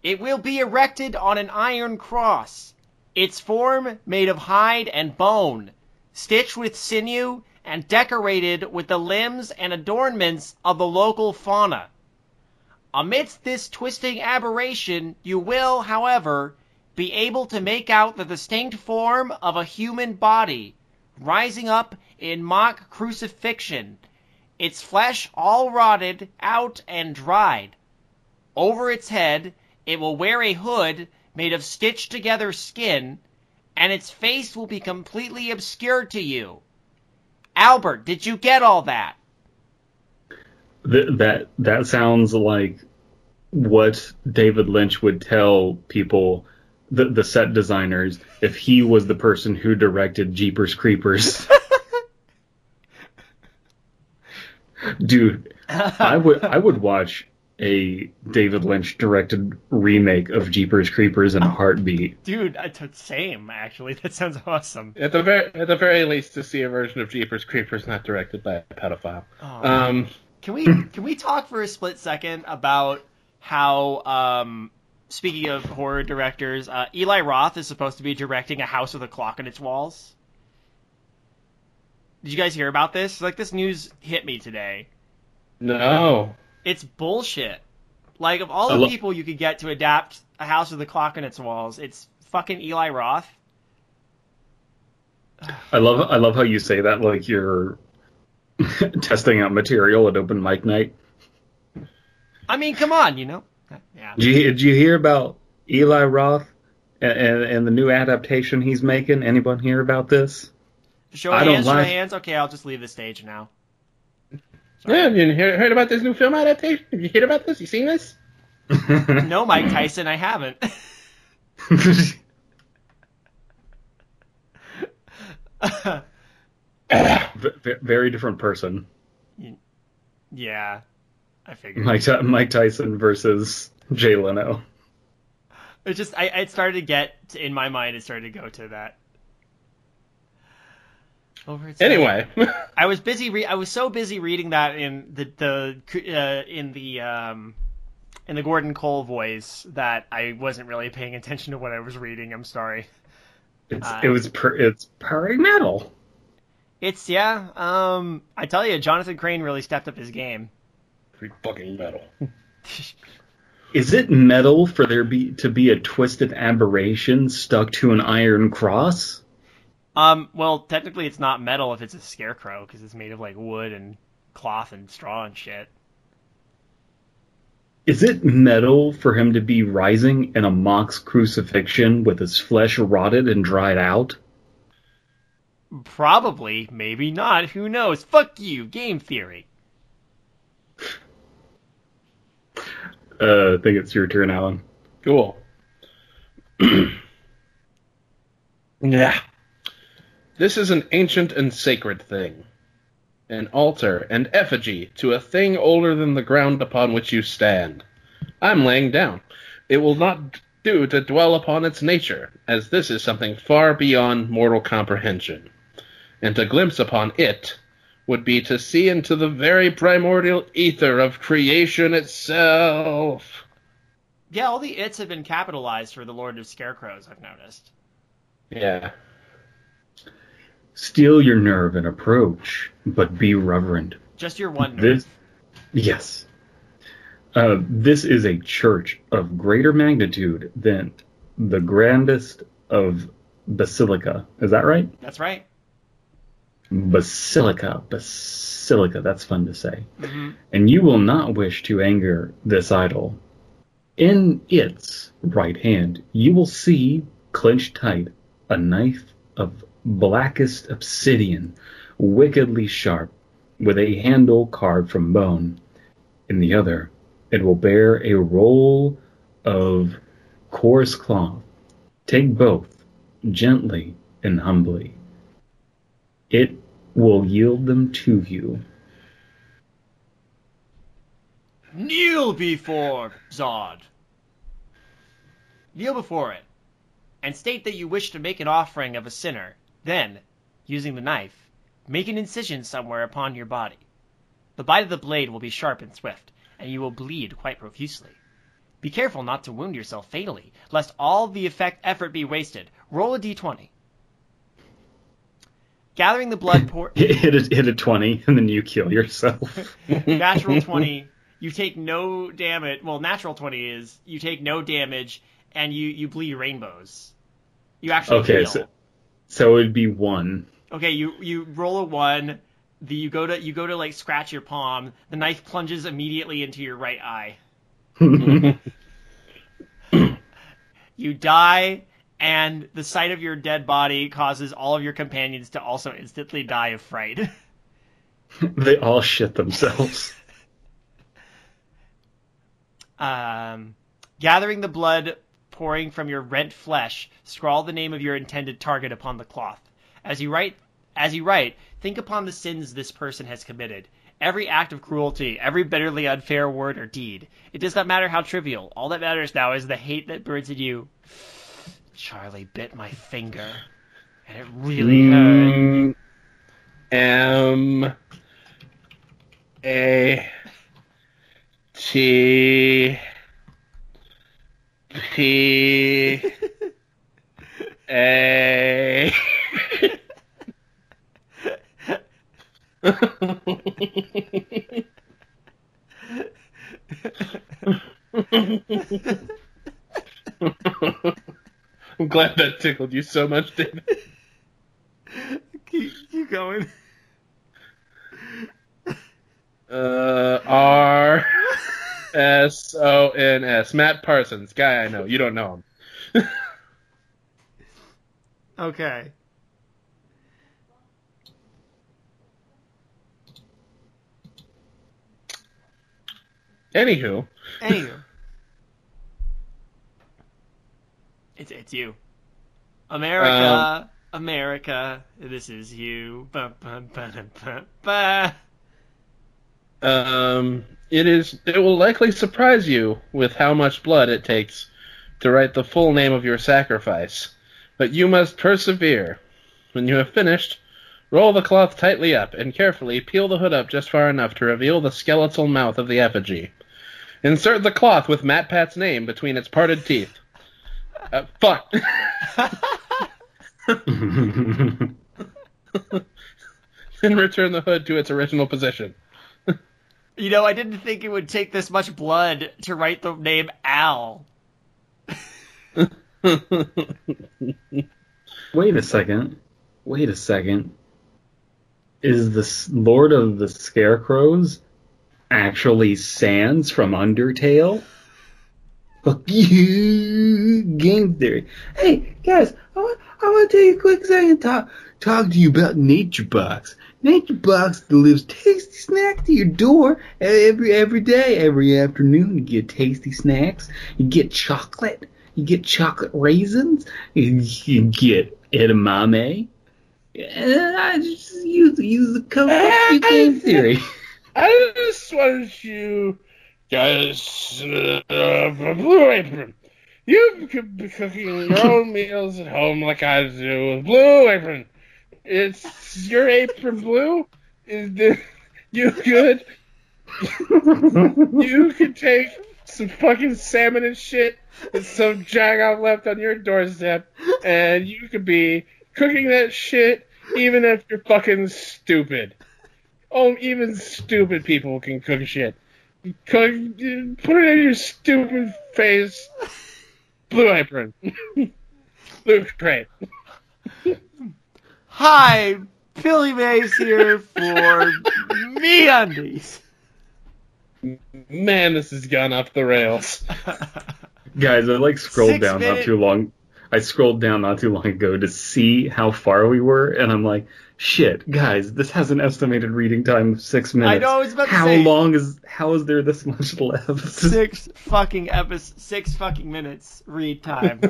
It will be erected on an iron cross. Its form made of hide and bone, stitched with sinew, and decorated with the limbs and adornments of the local fauna. Amidst this twisting aberration, you will, however, be able to make out the distinct form of a human body, rising up in mock crucifixion, its flesh all rotted out and dried. Over its head, it will wear a hood made of stitched together skin, and its face will be completely obscured to you. Albert, did you get all that? Th- that that sounds like what David Lynch would tell people, the the set designers, if he was the person who directed Jeepers Creepers. Dude, I would I would watch a David Lynch directed remake of Jeepers Creepers in a heartbeat. Dude, I t- same actually. That sounds awesome. At the very at the very least, to see a version of Jeepers Creepers not directed by a pedophile. Oh, Um, Can we can we talk for a split second about how um speaking of horror directors, uh, Eli Roth is supposed to be directing a house with a clock in its walls. Did you guys hear about this? Like this news hit me today. no. It's bullshit. Like of all the people you could get to adapt a house with a clock in its walls, it's fucking Eli Roth. I love I love how you say that like you're testing out material at open mic night. I mean, come on, you know. Yeah. Did you, did you hear about Eli Roth and, and, and the new adaptation he's making? Anyone hear about this? Show I of don't hands, show like- hands. Okay, I'll just leave the stage now. Yeah, have you heard, heard about this new film adaptation? Have you heard about this? You seen this? No, Mike Tyson, I haven't. V- v- very different person. yeah, I figured. Mike, Mike Tyson versus Jay Leno. It just, I, it started to get to, in my mind. It started to go to that. Over Anyway, I was busy. Re- I was so busy reading that in the the uh, in the um, in the Gordon Cole voice that I wasn't really paying attention to what I was reading. I'm sorry. It's, Uh, it was per, it's purring metal. It's yeah. Um, I tell you, Jonathan Crane really stepped up his game. Pretty fucking metal. Is it metal for there be to be a twisted aberration stuck to an iron cross? Um, well, technically, it's not metal if it's a scarecrow because it's made of like wood and cloth and straw and shit. Is it metal for him to be rising in a mock's crucifixion with his flesh rotted and dried out? Probably, maybe not. Who knows? Fuck you, game theory. Uh, I think it's your turn, Alan. Cool. yeah. This is an ancient and sacred thing. An altar and effigy to a thing older than the ground upon which you stand. I'm laying down. It will not do to dwell upon its nature, as this is something far beyond mortal comprehension. And to glimpse upon it would be to see into the very primordial ether of creation itself. Yeah, all the its have been capitalized for the Lord of Scarecrows. I've noticed. Yeah. Steel your nerve and approach, but be reverent. Just your one. nerve. This, yes. Uh, this is a church of greater magnitude than the grandest of basilica. Is that right? That's right. Basilica, basilica. That's fun to say. hmm And you will not wish to anger this idol. In its right hand, you will see, clenched tight, a knife of blackest obsidian, wickedly sharp, with a handle carved from bone. In the other, it will bear a roll of coarse cloth. Take both, gently and humbly. It will yield them to you. Kneel before Zod. Kneel before it, and state that you wish to make an offering of a sinner. Then, using the knife, make an incision somewhere upon your body. The bite of the blade will be sharp and swift, and you will bleed quite profusely. Be careful not to wound yourself fatally, lest all the effect effort be wasted. Roll a d20. Gathering the blood pour Hit, a, hit a 20, and then you kill yourself. natural 20 you take no damage well natural 20 is you take no damage and you you bleed rainbows you actually Okay, heal. so, so it'd be one. okay you you roll a 1 the you go to you go to like scratch your palm the knife plunges immediately into your right eye you die and the sight of your dead body causes all of your companions to also instantly die of fright they all shit themselves. um, gathering the blood pouring from your rent flesh, scrawl the name of your intended target upon the cloth. As you write, as you write, think upon the sins this person has committed. Every act of cruelty, every bitterly unfair word or deed. It does not matter how trivial. All that matters now is the hate that burns in you. Charlie bit my finger, and it really hurt. Mm, M A T P A I'm glad that tickled you so much, David. keep, keep going. Uh, R S O N S. Matt Parsons, guy I know. You don't know him. Okay. Anywho, Anywho. It's it's you. America, America, this is you. Ba, ba, ba, um, it is. It will likely surprise you with how much blood it takes to write the full name of your sacrifice, but you must persevere. When you have finished, roll the cloth tightly up and carefully peel the hood up just far enough to reveal the skeletal mouth of the effigy. Insert the cloth with Matt Pat's name between its parted teeth. Uh, fuck. and return the hood to its original position. You know, I didn't think it would take this much blood to write the name Al. Wait a second. Wait a second. Is the Lord of the Scarecrows actually Sans from Undertale? Fuck you, game theory. Hey guys, I want, I want to take a quick second to talk talk to you about NatureBox. Nature Box delivers tasty snacks to your door every every day, every afternoon. You get tasty snacks. You get chocolate. You get chocolate raisins. You, you get edamame. And I just use use the code game theory. I just want you guys, uh, Blue Apron. You could be cooking your own meals at home like I do with Blue Apron. It's your apron blue. Is the, you good? you could take some fucking salmon and shit and some jagout left on your doorstep, and you could be cooking that shit even if you're fucking stupid. Oh, even stupid people can cook shit. Cook, put it in your stupid face. Blue apron. Blue crate. Hi, Billy Mays here for MeUndies. Man, this has gone off the rails. Guys, I like scrolled Six down minute- not too long. I scrolled down not too long ago to see how far we were, and I'm like, shit, guys, this has an estimated reading time of six minutes. I know, I was about to how say- long is how is there this much left? Six fucking episodes, six fucking minutes read time.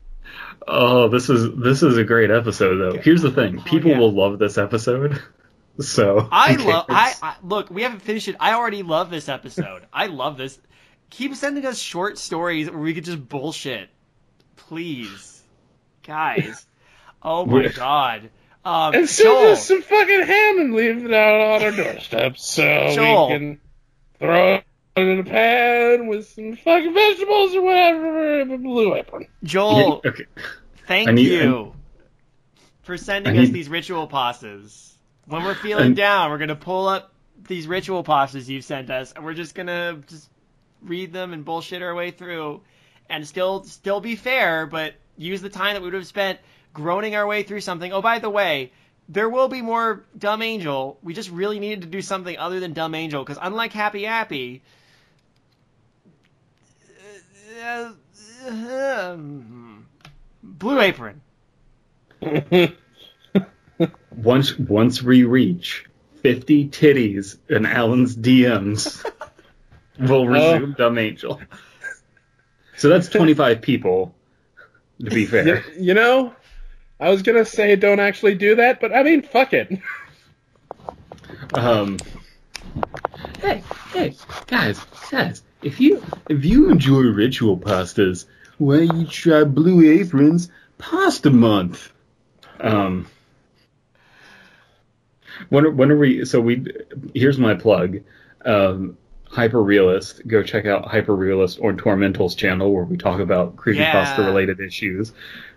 oh, this is this is a great episode though. Here's the thing, oh, people yeah. will love this episode. So I love. I. I look. We haven't finished it. I already love this episode. I love this. Keep sending us short stories where we could just bullshit, please, guys. Oh my god. Um, And send Joel, us some fucking ham and leave it out on our doorstep so Joel. we can throw it in a pan with some fucking vegetables or whatever. with Blue apron. Joel, okay. thank need- you for sending I us these ritual pastas. When we're feeling And- down, we're gonna pull up these ritual pastas you've sent us, and we're just gonna just read them and bullshit our way through, and still still be fair, but use the time that we would have spent groaning our way through something. Oh, by the way. There will be more Dumb Angel. We just really needed to do something other than Dumb Angel because unlike Happy Happy, uh, uh, um, Blue Apron. Once once we reach 50 titties in Alan's DMs, we'll resume Dumb Angel. So that's 25 people, to be You, fair. you know, I was gonna say don't actually do that, but I mean, fuck it. Um, hey, hey, guys, guys, if you if you enjoy ritual pastas, why you try Blue Apron's Pasta Month? Um, when when are we? So we here's my plug. Um, Hyper Realist, go check out Hyper Realist on Tormental's channel where we talk about creepypasta Yeah. related issues.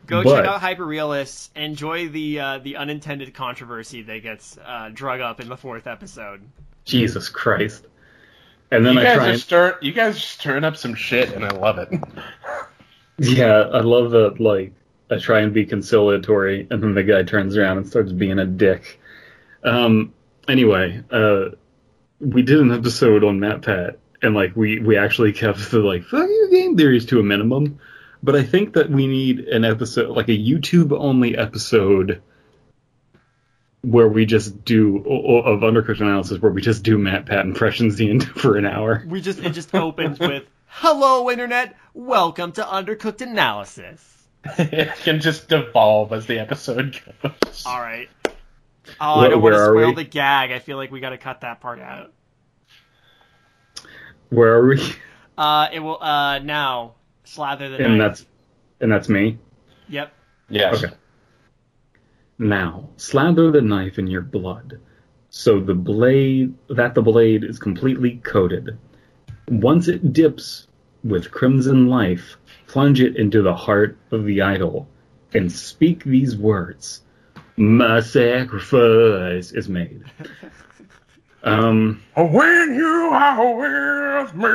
Go But- check out Hyperrealists. Enjoy the uh, the unintended controversy that gets uh, drug up in the fourth episode. Jesus Christ! And then you I guys try are and stir- you guys are stirring up some shit, and I love it. Yeah, I love that. Like, I try and be conciliatory, and then the guy turns around and starts being a dick. Um. Anyway, uh, we did an episode on Matt Pat, and like we we actually kept the like fuck your game theories to a minimum. But I think that we need an episode, like a YouTube only episode, where we just do o- o- of undercooked analysis, where we just do Matt Pat impressions the end for an hour. We just it just opens with "Hello, internet. Welcome to Undercooked Analysis." it can just devolve as the episode goes. All right. Oh, Where- I don't want to spoil we? the gag. I feel like we got to cut that part out. Where are we? Uh, it will uh now slather the And knife. that's and that's me. Yep. Yes. Okay. Now, slather the knife in your blood, so the blade that the blade is completely coated. Once it dips with crimson life, plunge it into the heart of the idol and speak these words. My sacrifice is made. Um, When you are with me.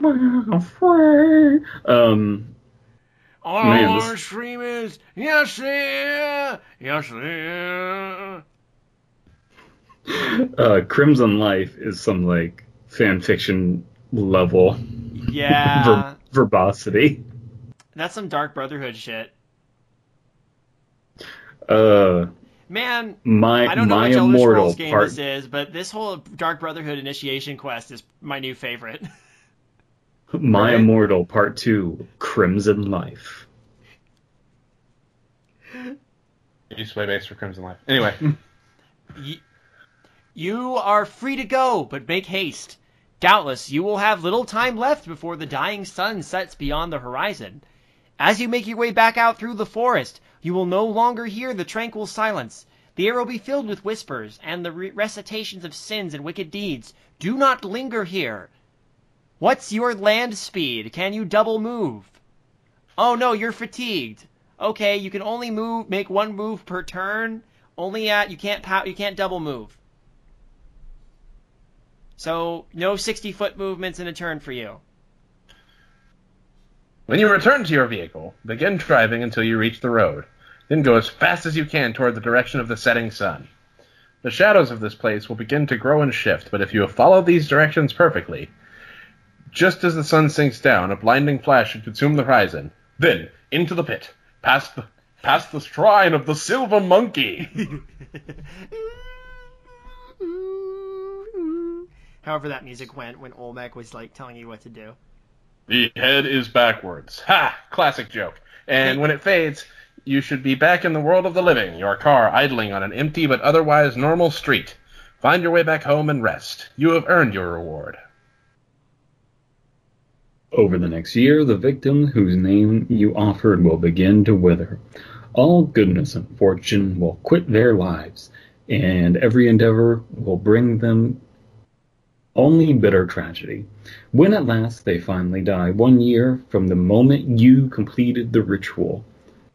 my friend. Um, All Man, this- want to is, yes, yeah, yes, yeah. uh, Crimson Life is some like fan fiction level Yeah, ver- verbosity. that's some Dark Brotherhood shit. Uh, Man, my I don't know my which Elder immortal Scrolls game part. this is, but this whole Dark Brotherhood initiation quest is my new favorite. My Right? immortal part two. Crimson Life. It used to play bass for Crimson Life. Anyway, Y- You are free to go, but make haste. Doubtless you will have little time left before the dying sun sets beyond the horizon. As you make your way back out through the forest, you will no longer hear the tranquil silence. The air will be filled with whispers and the re- recitations of sins and wicked deeds. Do not linger here. What's your land speed? Can you double move? Oh no, you're fatigued. Okay, you can only move make one move per turn. Only at you can't pow, you can't double move. So no 60 foot movements in a turn for you. When you return to your vehicle, begin driving until you reach the road. Then go as fast as you can toward the direction of the setting sun. The shadows of this place will begin to grow and shift, but if you have followed these directions perfectly, just as the sun sinks down, a blinding flash should consume the horizon. Then, into the pit, past the, past the shrine of the silver monkey. However that music went when Olmec was like telling you what to do. The head is backwards. Ha! Classic joke. And when it fades, you should be back in the world of the living, your car idling on an empty but otherwise normal street. Find your way back home and rest. You have earned your reward. Over the next year, the victim whose name you offered will begin to wither. All goodness and fortune will quit their lives, and every endeavor will bring them only bitter tragedy. When at last they finally die, one year from the moment you completed the ritual,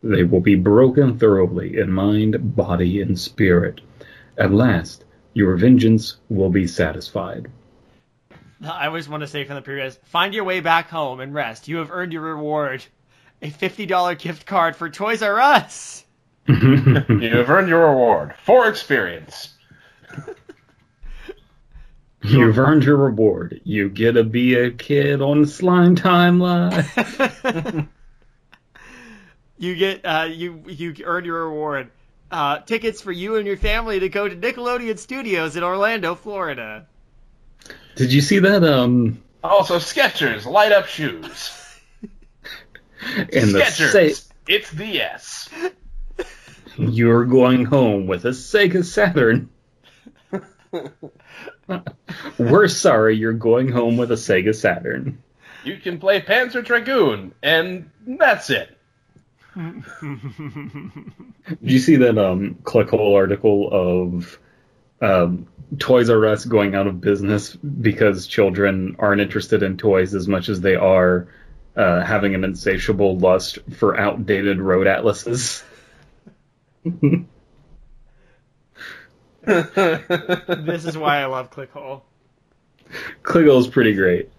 they will be broken thoroughly in mind, body, and spirit. At last, your vengeance will be satisfied. I always want to say from the previous, find your way back home and rest. You have earned your reward. A $50 gift card for Toys R Us. You have earned your reward for experience. You've earned your reward. You get to be a kid on Slime Time Live. you get uh, you you earn your reward. Uh, tickets for you and your family to go to Nickelodeon Studios in Orlando, Florida. Did you see that? Um, Also, Skechers light up shoes. in the Skechers. sa- It's the S. you're going home with a Sega Saturn. We're sorry, you're going home with a Sega Saturn. You can play Panzer Dragoon, and that's it. Did you see that um clickhole article of um, Toys R Us going out of business because children aren't interested in toys as much as they are uh, having an insatiable lust for outdated road atlases? this is why I love Clickhole. Clickhole's pretty great.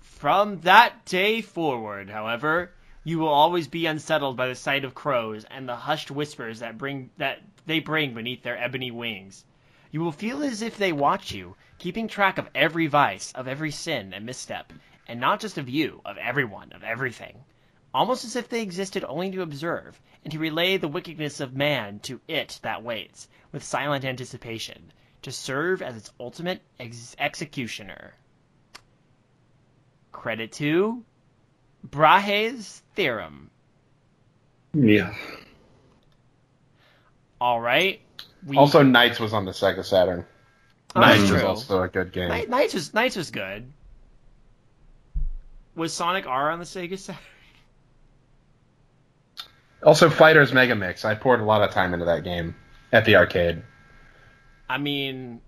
From that day forward, however, you will always be unsettled by the sight of crows and the hushed whispers that bring that they bring beneath their ebony wings. You will feel as if they watch you, keeping track of every vice, of every sin and misstep, and not just of you, of everyone, of everything. Almost as if they existed only to observe, and to relay the wickedness of man to it that waits, with silent anticipation, to serve as its ultimate ex- executioner. Credit to Brahe's theorem. Yeah. All right. We, Also, NiGHTS was on the Sega Saturn. Oh, NiGHTS was also a good game. NiGHTS was NiGHTS was good. Was Sonic R on the Sega Saturn? Also, Fighters Megamix. I poured a lot of time into that game at the arcade. I mean,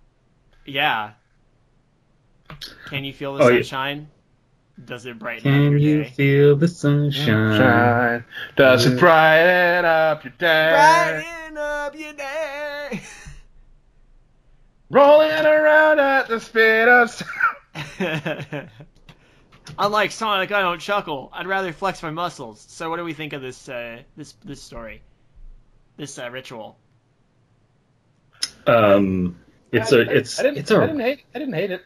yeah. Can you feel the Oh, yeah. sunshine? Does it brighten up your day? Can you feel the sunshine? Shine. Does it brighten up your day? Brighten up your day. Rolling around at the speed of sound. Unlike Sonic, I don't chuckle. I'd rather flex my muscles. So, what do we think of this uh, this this story, this uh, ritual? Um, it's a it's I didn't, it's I a didn't hate. I didn't hate it.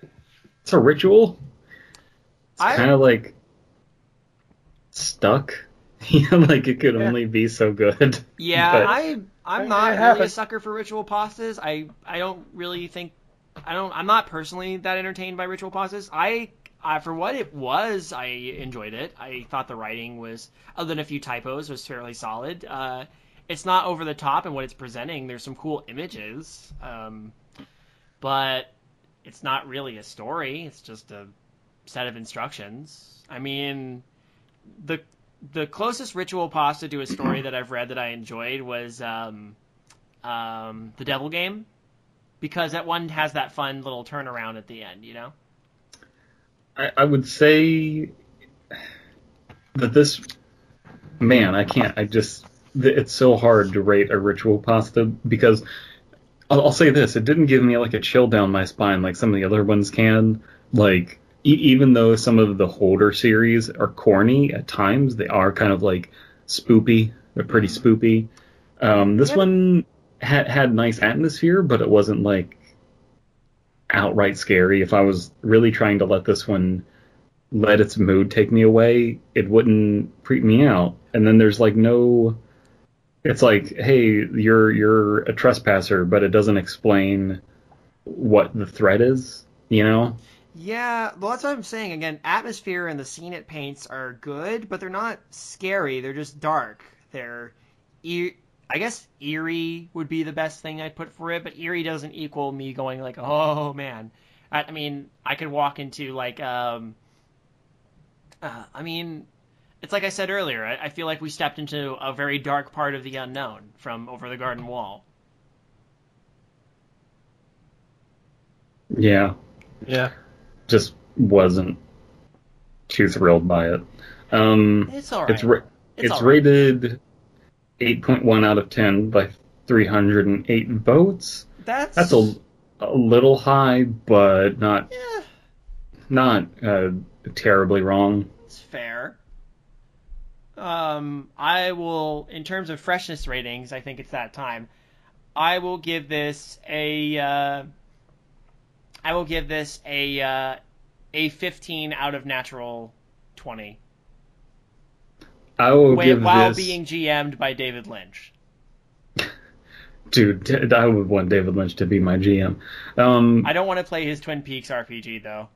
it's a ritual. It's kind of like stuck. You know, like it could Yeah. only be so good. Yeah, But- I I'm It not really a sucker for ritual pastas. I I don't really think I don't I'm not personally that entertained by ritual pastas. I uh, for what it was, I enjoyed it. I thought the writing was, other than a few typos, was fairly solid. Uh, it's not over the top in what it's presenting. There's some cool images, um, but it's not really a story. It's just a set of instructions. I mean, the the closest ritual pasta to a story that I've read that I enjoyed was um, um, the Devil Game, because that one has that fun little turnaround at the end. You know. I, I would say that this man, I can't. I just it's so hard to rate a ritual pasta because I'll, I'll say this: it didn't give me like a chill down my spine like some of the other ones can. Like e- even though some of the Holder series are corny at times, they are kind of like spoopy. They're pretty spoopy. Um, this Yeah. one had had nice atmosphere, but it wasn't like outright scary. If I was really trying to let this one let its mood take me away, it wouldn't freak me out. And then there's like no it's like, hey, you're you're a trespasser, but it doesn't explain what the threat is, you know? Yeah, well, that's what I'm saying. Again, atmosphere and the scene it paints are good, but they're not scary. They're just dark. They're, e- I guess eerie would be the best thing I'd put for it, but eerie doesn't equal me going like, oh man. I, I mean, I could walk into like, um, uh, I mean, it's like I said earlier. I, I feel like we stepped into a very dark part of the unknown from over the garden wall. Yeah. Yeah. Just wasn't too thrilled by it. Um It's all right. it's ra- It's it's, all right. rated 8.1 out of 10 by 308 votes. That's That's a, a little high, but not Yeah, not uh, terribly wrong. It's fair. Um, I will, in terms of freshness ratings, I think it's that time. I will give this a, uh, I will give this a, uh, a 15 out of natural 20. I will Wait, give while this. being GM'd by David Lynch. Dude, I would want David Lynch to be my GM. Um, I don't want to play his Twin Peaks RPG though.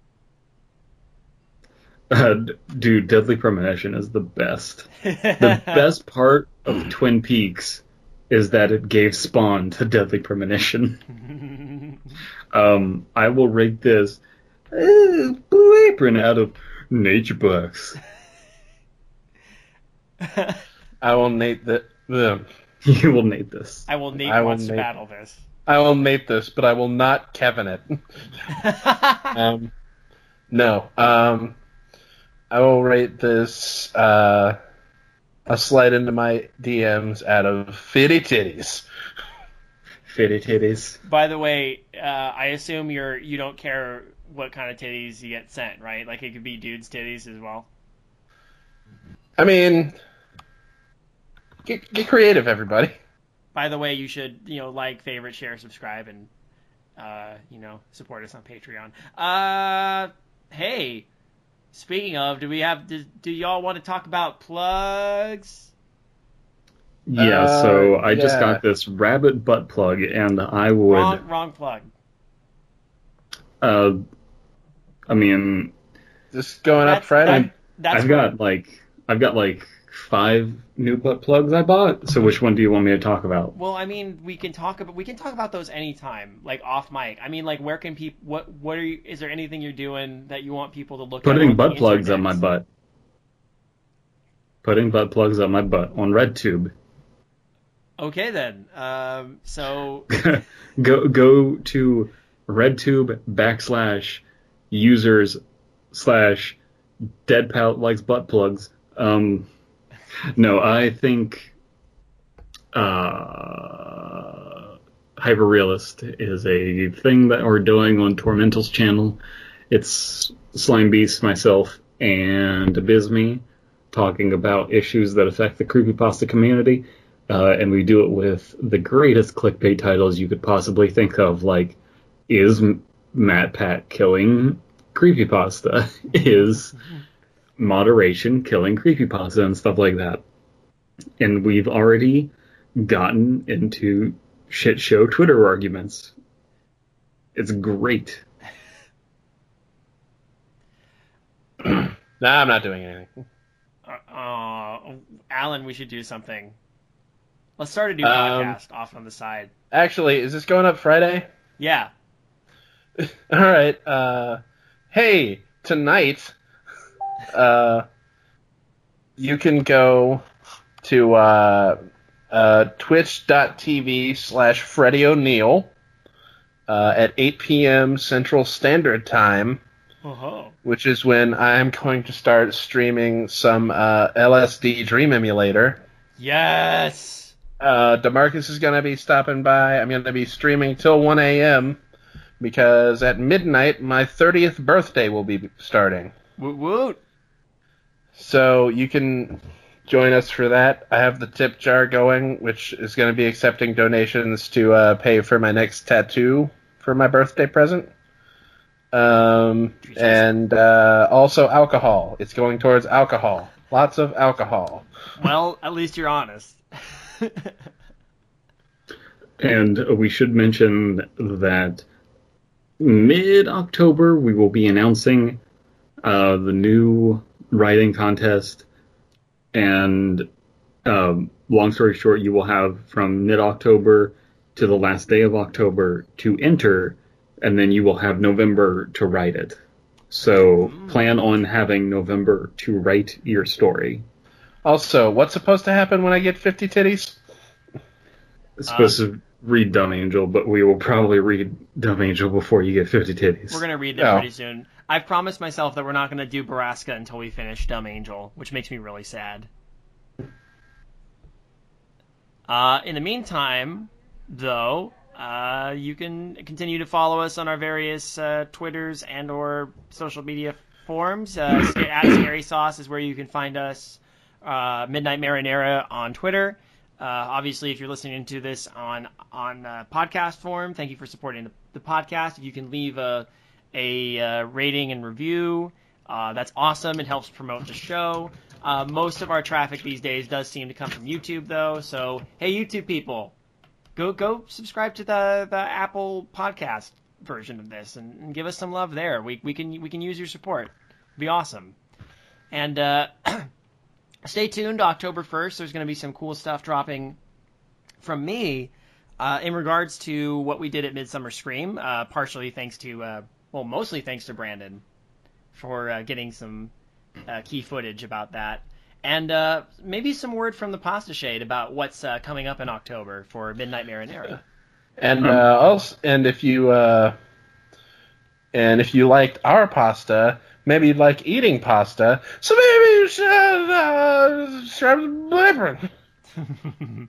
uh, dude, Deadly Premonition is the best. The best part of Twin Peaks is that it gave spawn to Deadly Premonition. Um, I will rate this uh, Blue Apron out of NatureBox. I will nate the, the you will nate this. I will Nate I will wants Nate- battle this. I will nate this, but I will not Kevin it. um, no. Um, I will rate this uh, a slide into my DMs out of fitty titties. Fitty titties. By the way, uh, I assume you're you don't care what kind of titties you get sent, right? Like it could be dudes' titties as well. I mean, get, get creative, everybody. By the way, you should you know like, favorite, share, subscribe, and uh, you know support us on Patreon. Uh, hey, speaking of, do we have do, do y'all want to talk about plugs? Yeah, Uh, so I just got this rabbit butt plug, and I would. Wrong, wrong plug. Uh, I mean, Just going up That's- Friday. that- that's I've got like I've got like five new butt plugs I bought. So which one do you want me to talk about? Well, I mean, we can talk about we can talk about those anytime, like off mic. I mean, like, where can people? What what are you? Is there anything you're doing that you want people to look at? Putting on butt plugs on my butt. Putting butt plugs on my butt on RedTube. Okay then. Um, so go go to RedTube backslash users slash dead likes butt plugs. Um, no, I think uh, Hyperrealist is a thing that we're doing on Tormental's channel. It's Slime Beast, myself, and Abysme talking about issues that affect the creepypasta community. Uh, and we do it with the greatest clickbait titles you could possibly think of, like, is MatPat killing creepypasta? is moderation killing creepypasta and stuff like that? And we've already gotten into shit show Twitter arguments. It's great. Nah, I'm not doing anything. Uh, uh, Alan, we should do something. Let's start a new Um, podcast off on the side. Actually, is this going up Friday? Yeah. All right. Uh, hey, tonight, uh, you can go to uh, uh, twitch.tv slash Freddie O'Neill uh, at 8 p.m. Central Standard Time, Oh. which is when I'm going to start streaming some uh, LSD Dream Emulator. Yes. Uh, Demarcus is going to be stopping by. I'm going to be streaming till 1 a.m. because at midnight my 30th birthday will be starting. Woot woot. So you can join us for that. I have the tip jar going, which is going to be accepting donations to uh, pay for my next tattoo for my birthday present. Um, and uh, also alcohol. It's going towards alcohol. Lots of alcohol. Well, at least you're honest. And we should mention that mid October we will be announcing uh, the new writing contest. And um, long story short, you will have from mid October to the last day of October to enter, and then you will have November to write it. So plan on having November to write your story. Also, what's supposed to happen when I get 50 titties? It's supposed to read Dumb Angel, but we will probably read Dumb Angel before you get 50 titties. We're gonna read them Oh. pretty soon. I've promised myself that we're not gonna do Baraska until we finish Dumb Angel, which makes me really sad. Uh, in the meantime, though, uh, you can continue to follow us on our various uh, Twitters and or social media forums. Uh, sca- at Scary Sauce is where you can find us. Uh, Midnight Marinara on Twitter. Uh, obviously, if you're listening to this on on uh, podcast form, thank you for supporting the, the podcast. If you can leave a a uh, rating and review, uh, that's awesome. It helps promote the show. Uh, most of our traffic these days does seem to come from YouTube, though. So, hey, YouTube people, go go subscribe to the the Apple Podcast version of this and, and give us some love there. We we can we can use your support. It'd be awesome. And uh, stay tuned. October first, there's going to be some cool stuff dropping from me uh, in regards to what we did at Midsummer Scream. Uh, partially thanks to uh, well, mostly thanks to Brandon for uh, getting some uh, key footage about that. And uh, maybe some word from the Pasta Shade about what's coming up in October for Midnight Marinara. And also, and if you and if you liked our pasta, maybe you'd like eating pasta. So maybe uh, subscribe to Blipper.